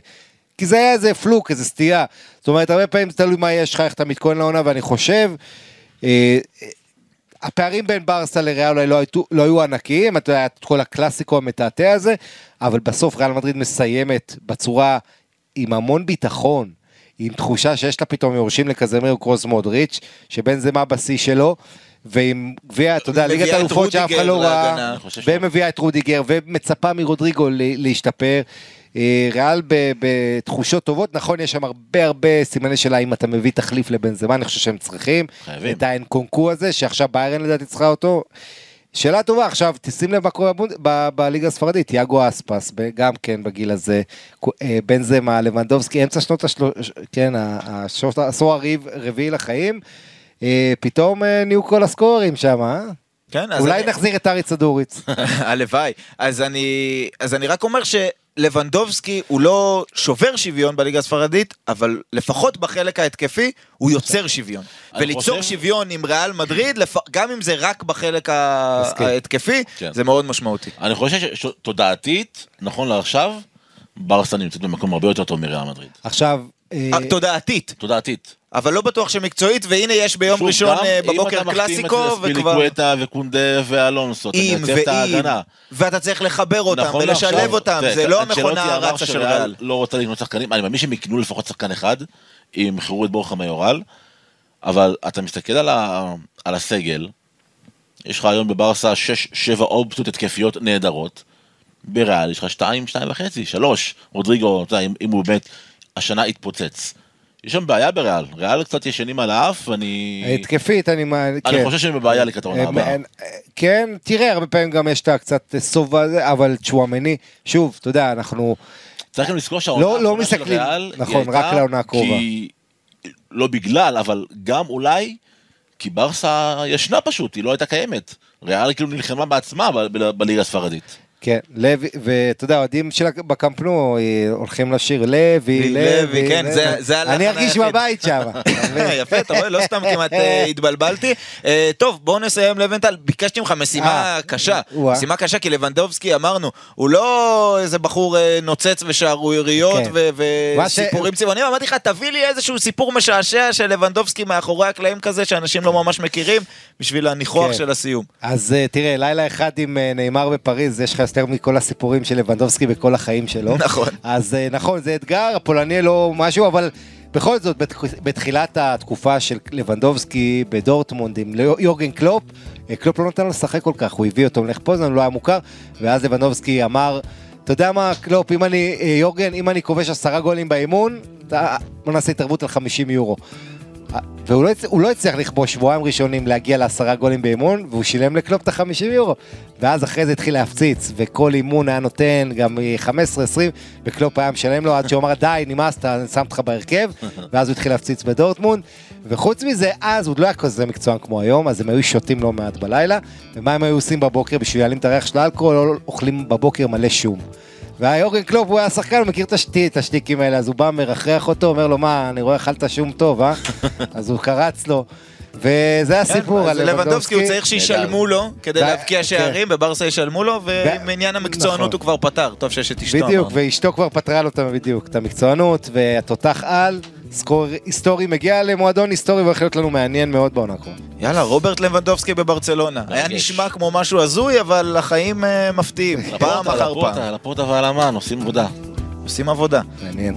כי זה היה איזה פלוק, איזה סטייה. זאת אומרת, הרבה פעמים זה תלוי מה יש לך, איך אתה מתכונן לעונה, ואני חושב, אה, אה, הפערים בין ברסה לריאל אולי לא, היו- לא היו ענקיים, אתה יודע, את כל הקלאסיקו המתעתע הזה, אבל בסוף ריאל מדריד מסיימת בצורה עם המון ביטחון, עם תחושה שיש לה פתאום יורשים לקזמיר קרוס מודריץ', שבין זה מה בשיא שלו, ועם גביע, אתה יודע, ליגת אלופות שאף אחד לא ראה, ומביאה את רודיגר, ומצפה מרודריגו להשתפר. אה, ריאל בתחושות טובות, נכון, יש שם הרבה הרבה סימני שאלה אם אתה מביא תחליף לבן זמן, אני חושב שהם צריכים. חייבים. את האנקונקו הזה, שעכשיו ביירן לדעתי צריכה אותו. שאלה טובה, עכשיו תשים לב מה קורה בליגה הספרדית, יאגו אספס, גם כן בגיל הזה, אה, בן זמה, לבנדובסקי, אמצע שנות השלוש, כן, העשור הריב- הרביעי לחיים, אה, פתאום נהיו כל הסקוררים שם, אה? כן, אז אולי אני- נחזיר את ארי צדוריץ. *laughs* הלוואי. אז אני, אז אני רק אומר שלבנדובסקי הוא לא שובר שוויון בליגה הספרדית, אבל לפחות בחלק ההתקפי הוא יוצר שוויון. וליצור חושב- שוויון עם ריאל מדריד, לפ... גם אם זה רק בחלק. ההתקפי, כן. זה מאוד משמעותי. אני חושב שתודעתית, נכון לעכשיו, ברסה נמצאת במקום הרבה יותר טוב מריאל מדריד. עכשיו, אה, אה, תודעתית, תודעתית. אבל לא בטוח שמקצועית, והנה יש ביום שוב, ראשון גם אה, אם בבוקר אתה מחתים קלאסיקו, את וכבר... ספיליקווטה וקונדה ואלונסו, אתה מייצב את ההגנה. ואתה צריך לחבר אותם נכון ולשלב לעכשיו, אותם, תראה, זה לא המכונה הרצה של ריאל. לא רוצה לקנות שחקנים, אני מאמין שהם יקנו לפחות שחקן אחד, אם ימכרו את בורחה מיורל, אבל אתה מסתכל על, ה, על הסגל, יש לך היום בברסה 6-7 אופציות התקפיות נהדרות, בריאל יש לך 2, 2 וחצי, 3, רודריגו, אם, אם הוא באמת השנה יתפוצץ. יש שם בעיה בריאל, ריאל קצת ישנים על האף, ואני... התקפית, אני... אני כן. חושב שהם בבעיה לקראת העונה הבאה. כן, תראה, הרבה פעמים גם יש את הקצת סוב הזה, אבל צ'ואמני, שוב, אתה יודע, אנחנו... צריך גם לזכור שהעונה לא- לא של ריאל, נכון, רק לעונה הקרובה. כי- לא בגלל, אבל גם אולי, כי ברסה ישנה פשוט, היא לא הייתה קיימת. ריאל כאילו נלחמה בעצמה בליגה הספרדית. כן, לוי, ואתה יודע, אוהדים של בקמפנו אה, הולכים לשיר לוי, לוי, כן. זה- הלחן אני ארגיש היחיד. בבית שם. *laughs* יפה, אתה רואה, לא סתם כמעט אה, *laughs* התבלבלתי. אה, טוב, בואו נסיים לבנטל. ביקשתי ממך משימה קשה. משימה קשה, כי לבנדובסקי, אמרנו, הוא לא איזה בחור נוצץ ושערוריות כן. וסיפורים צבעוניים. אמרתי לך, תביא לי איזשהו סיפור משעשע של לבנדובסקי מאחורי הקלעים כזה, שאנשים לא ממש מכירים, בשביל הניחוח כן. של הסיום. אז אה, תראה, לילה אחד עם נאמר בפריז, יש לך יותר מכל הסיפורים של לבנדובסקי בכל החיים שלו. נכון. אז אה, נכון, זה אתגר, הפולני לא משהו, אבל בכל זאת, בתח- בתחילת התקופה של לבנדובסקי בדורטמונד עם יורגן קלופ, אה, קלופ לא נתן לו לשחק כל כך, הוא הביא אותו מלך פוזנן, לא היה מוכר, ואז לבנדובסקי אמר, אתה יודע מה, קלופ, אם אני, אה, יורגן, אם אני כובש עשרה גולים באימון, אתה- בוא נעשה התערבות על 50 יורו. והוא לא, הצ- הוא לא הצליח לכבוש שבועיים ראשונים להגיע לעשרה גולים באימון, והוא שילם לקלופ את החמישים יורו. ואז אחרי זה התחיל להפציץ, וכל אימון היה נותן גם 15-20, וקלופ היה משלם לו עד שהוא אמר, די, נמאסת, אני שם אותך בהרכב, *laughs* ואז הוא התחיל להפציץ בדורטמונד, וחוץ מזה, אז הוא לא היה כזה מקצוען כמו היום, אז הם היו שותים לא מעט בלילה, ומה הם היו עושים בבוקר בשביל להעלים את הריח של האלכוהול, אוכלים בבוקר מלא שום. והיורגן קלופ הוא היה שחקן, הוא מכיר את השטי- את השטיקים האלה, אז הוא בא, מרחרח אותו, אומר לו, מה, אני רואה אכלת שום טוב, אה? *laughs* אז הוא קרץ לו. וזה הסיפור על אז לבנדובסקי הוא צריך. שישלמו לו כדי להבקיע כן. שערים, בברסה ישלמו לו, ועניין המקצוענות נכון. הוא כבר פתר. טוב שיש את אשתו. בדיוק. ואשתו כבר פתרה לו בדיוק, את המקצוענות, והתותח על, סקור היסטורי, מגיע למועדון היסטורי והולך להיות לנו מעניין מאוד בעונה הקרובה. יאללה, רוברט לבנדובסקי בברצלונה. היה. נשמע כמו משהו הזוי, אבל החיים אה, מפתיעים. *laughs* פעם אחר לפורטה, פעם. לפורטה והלמן עושים עבודה. עושים עבודה. מעניין.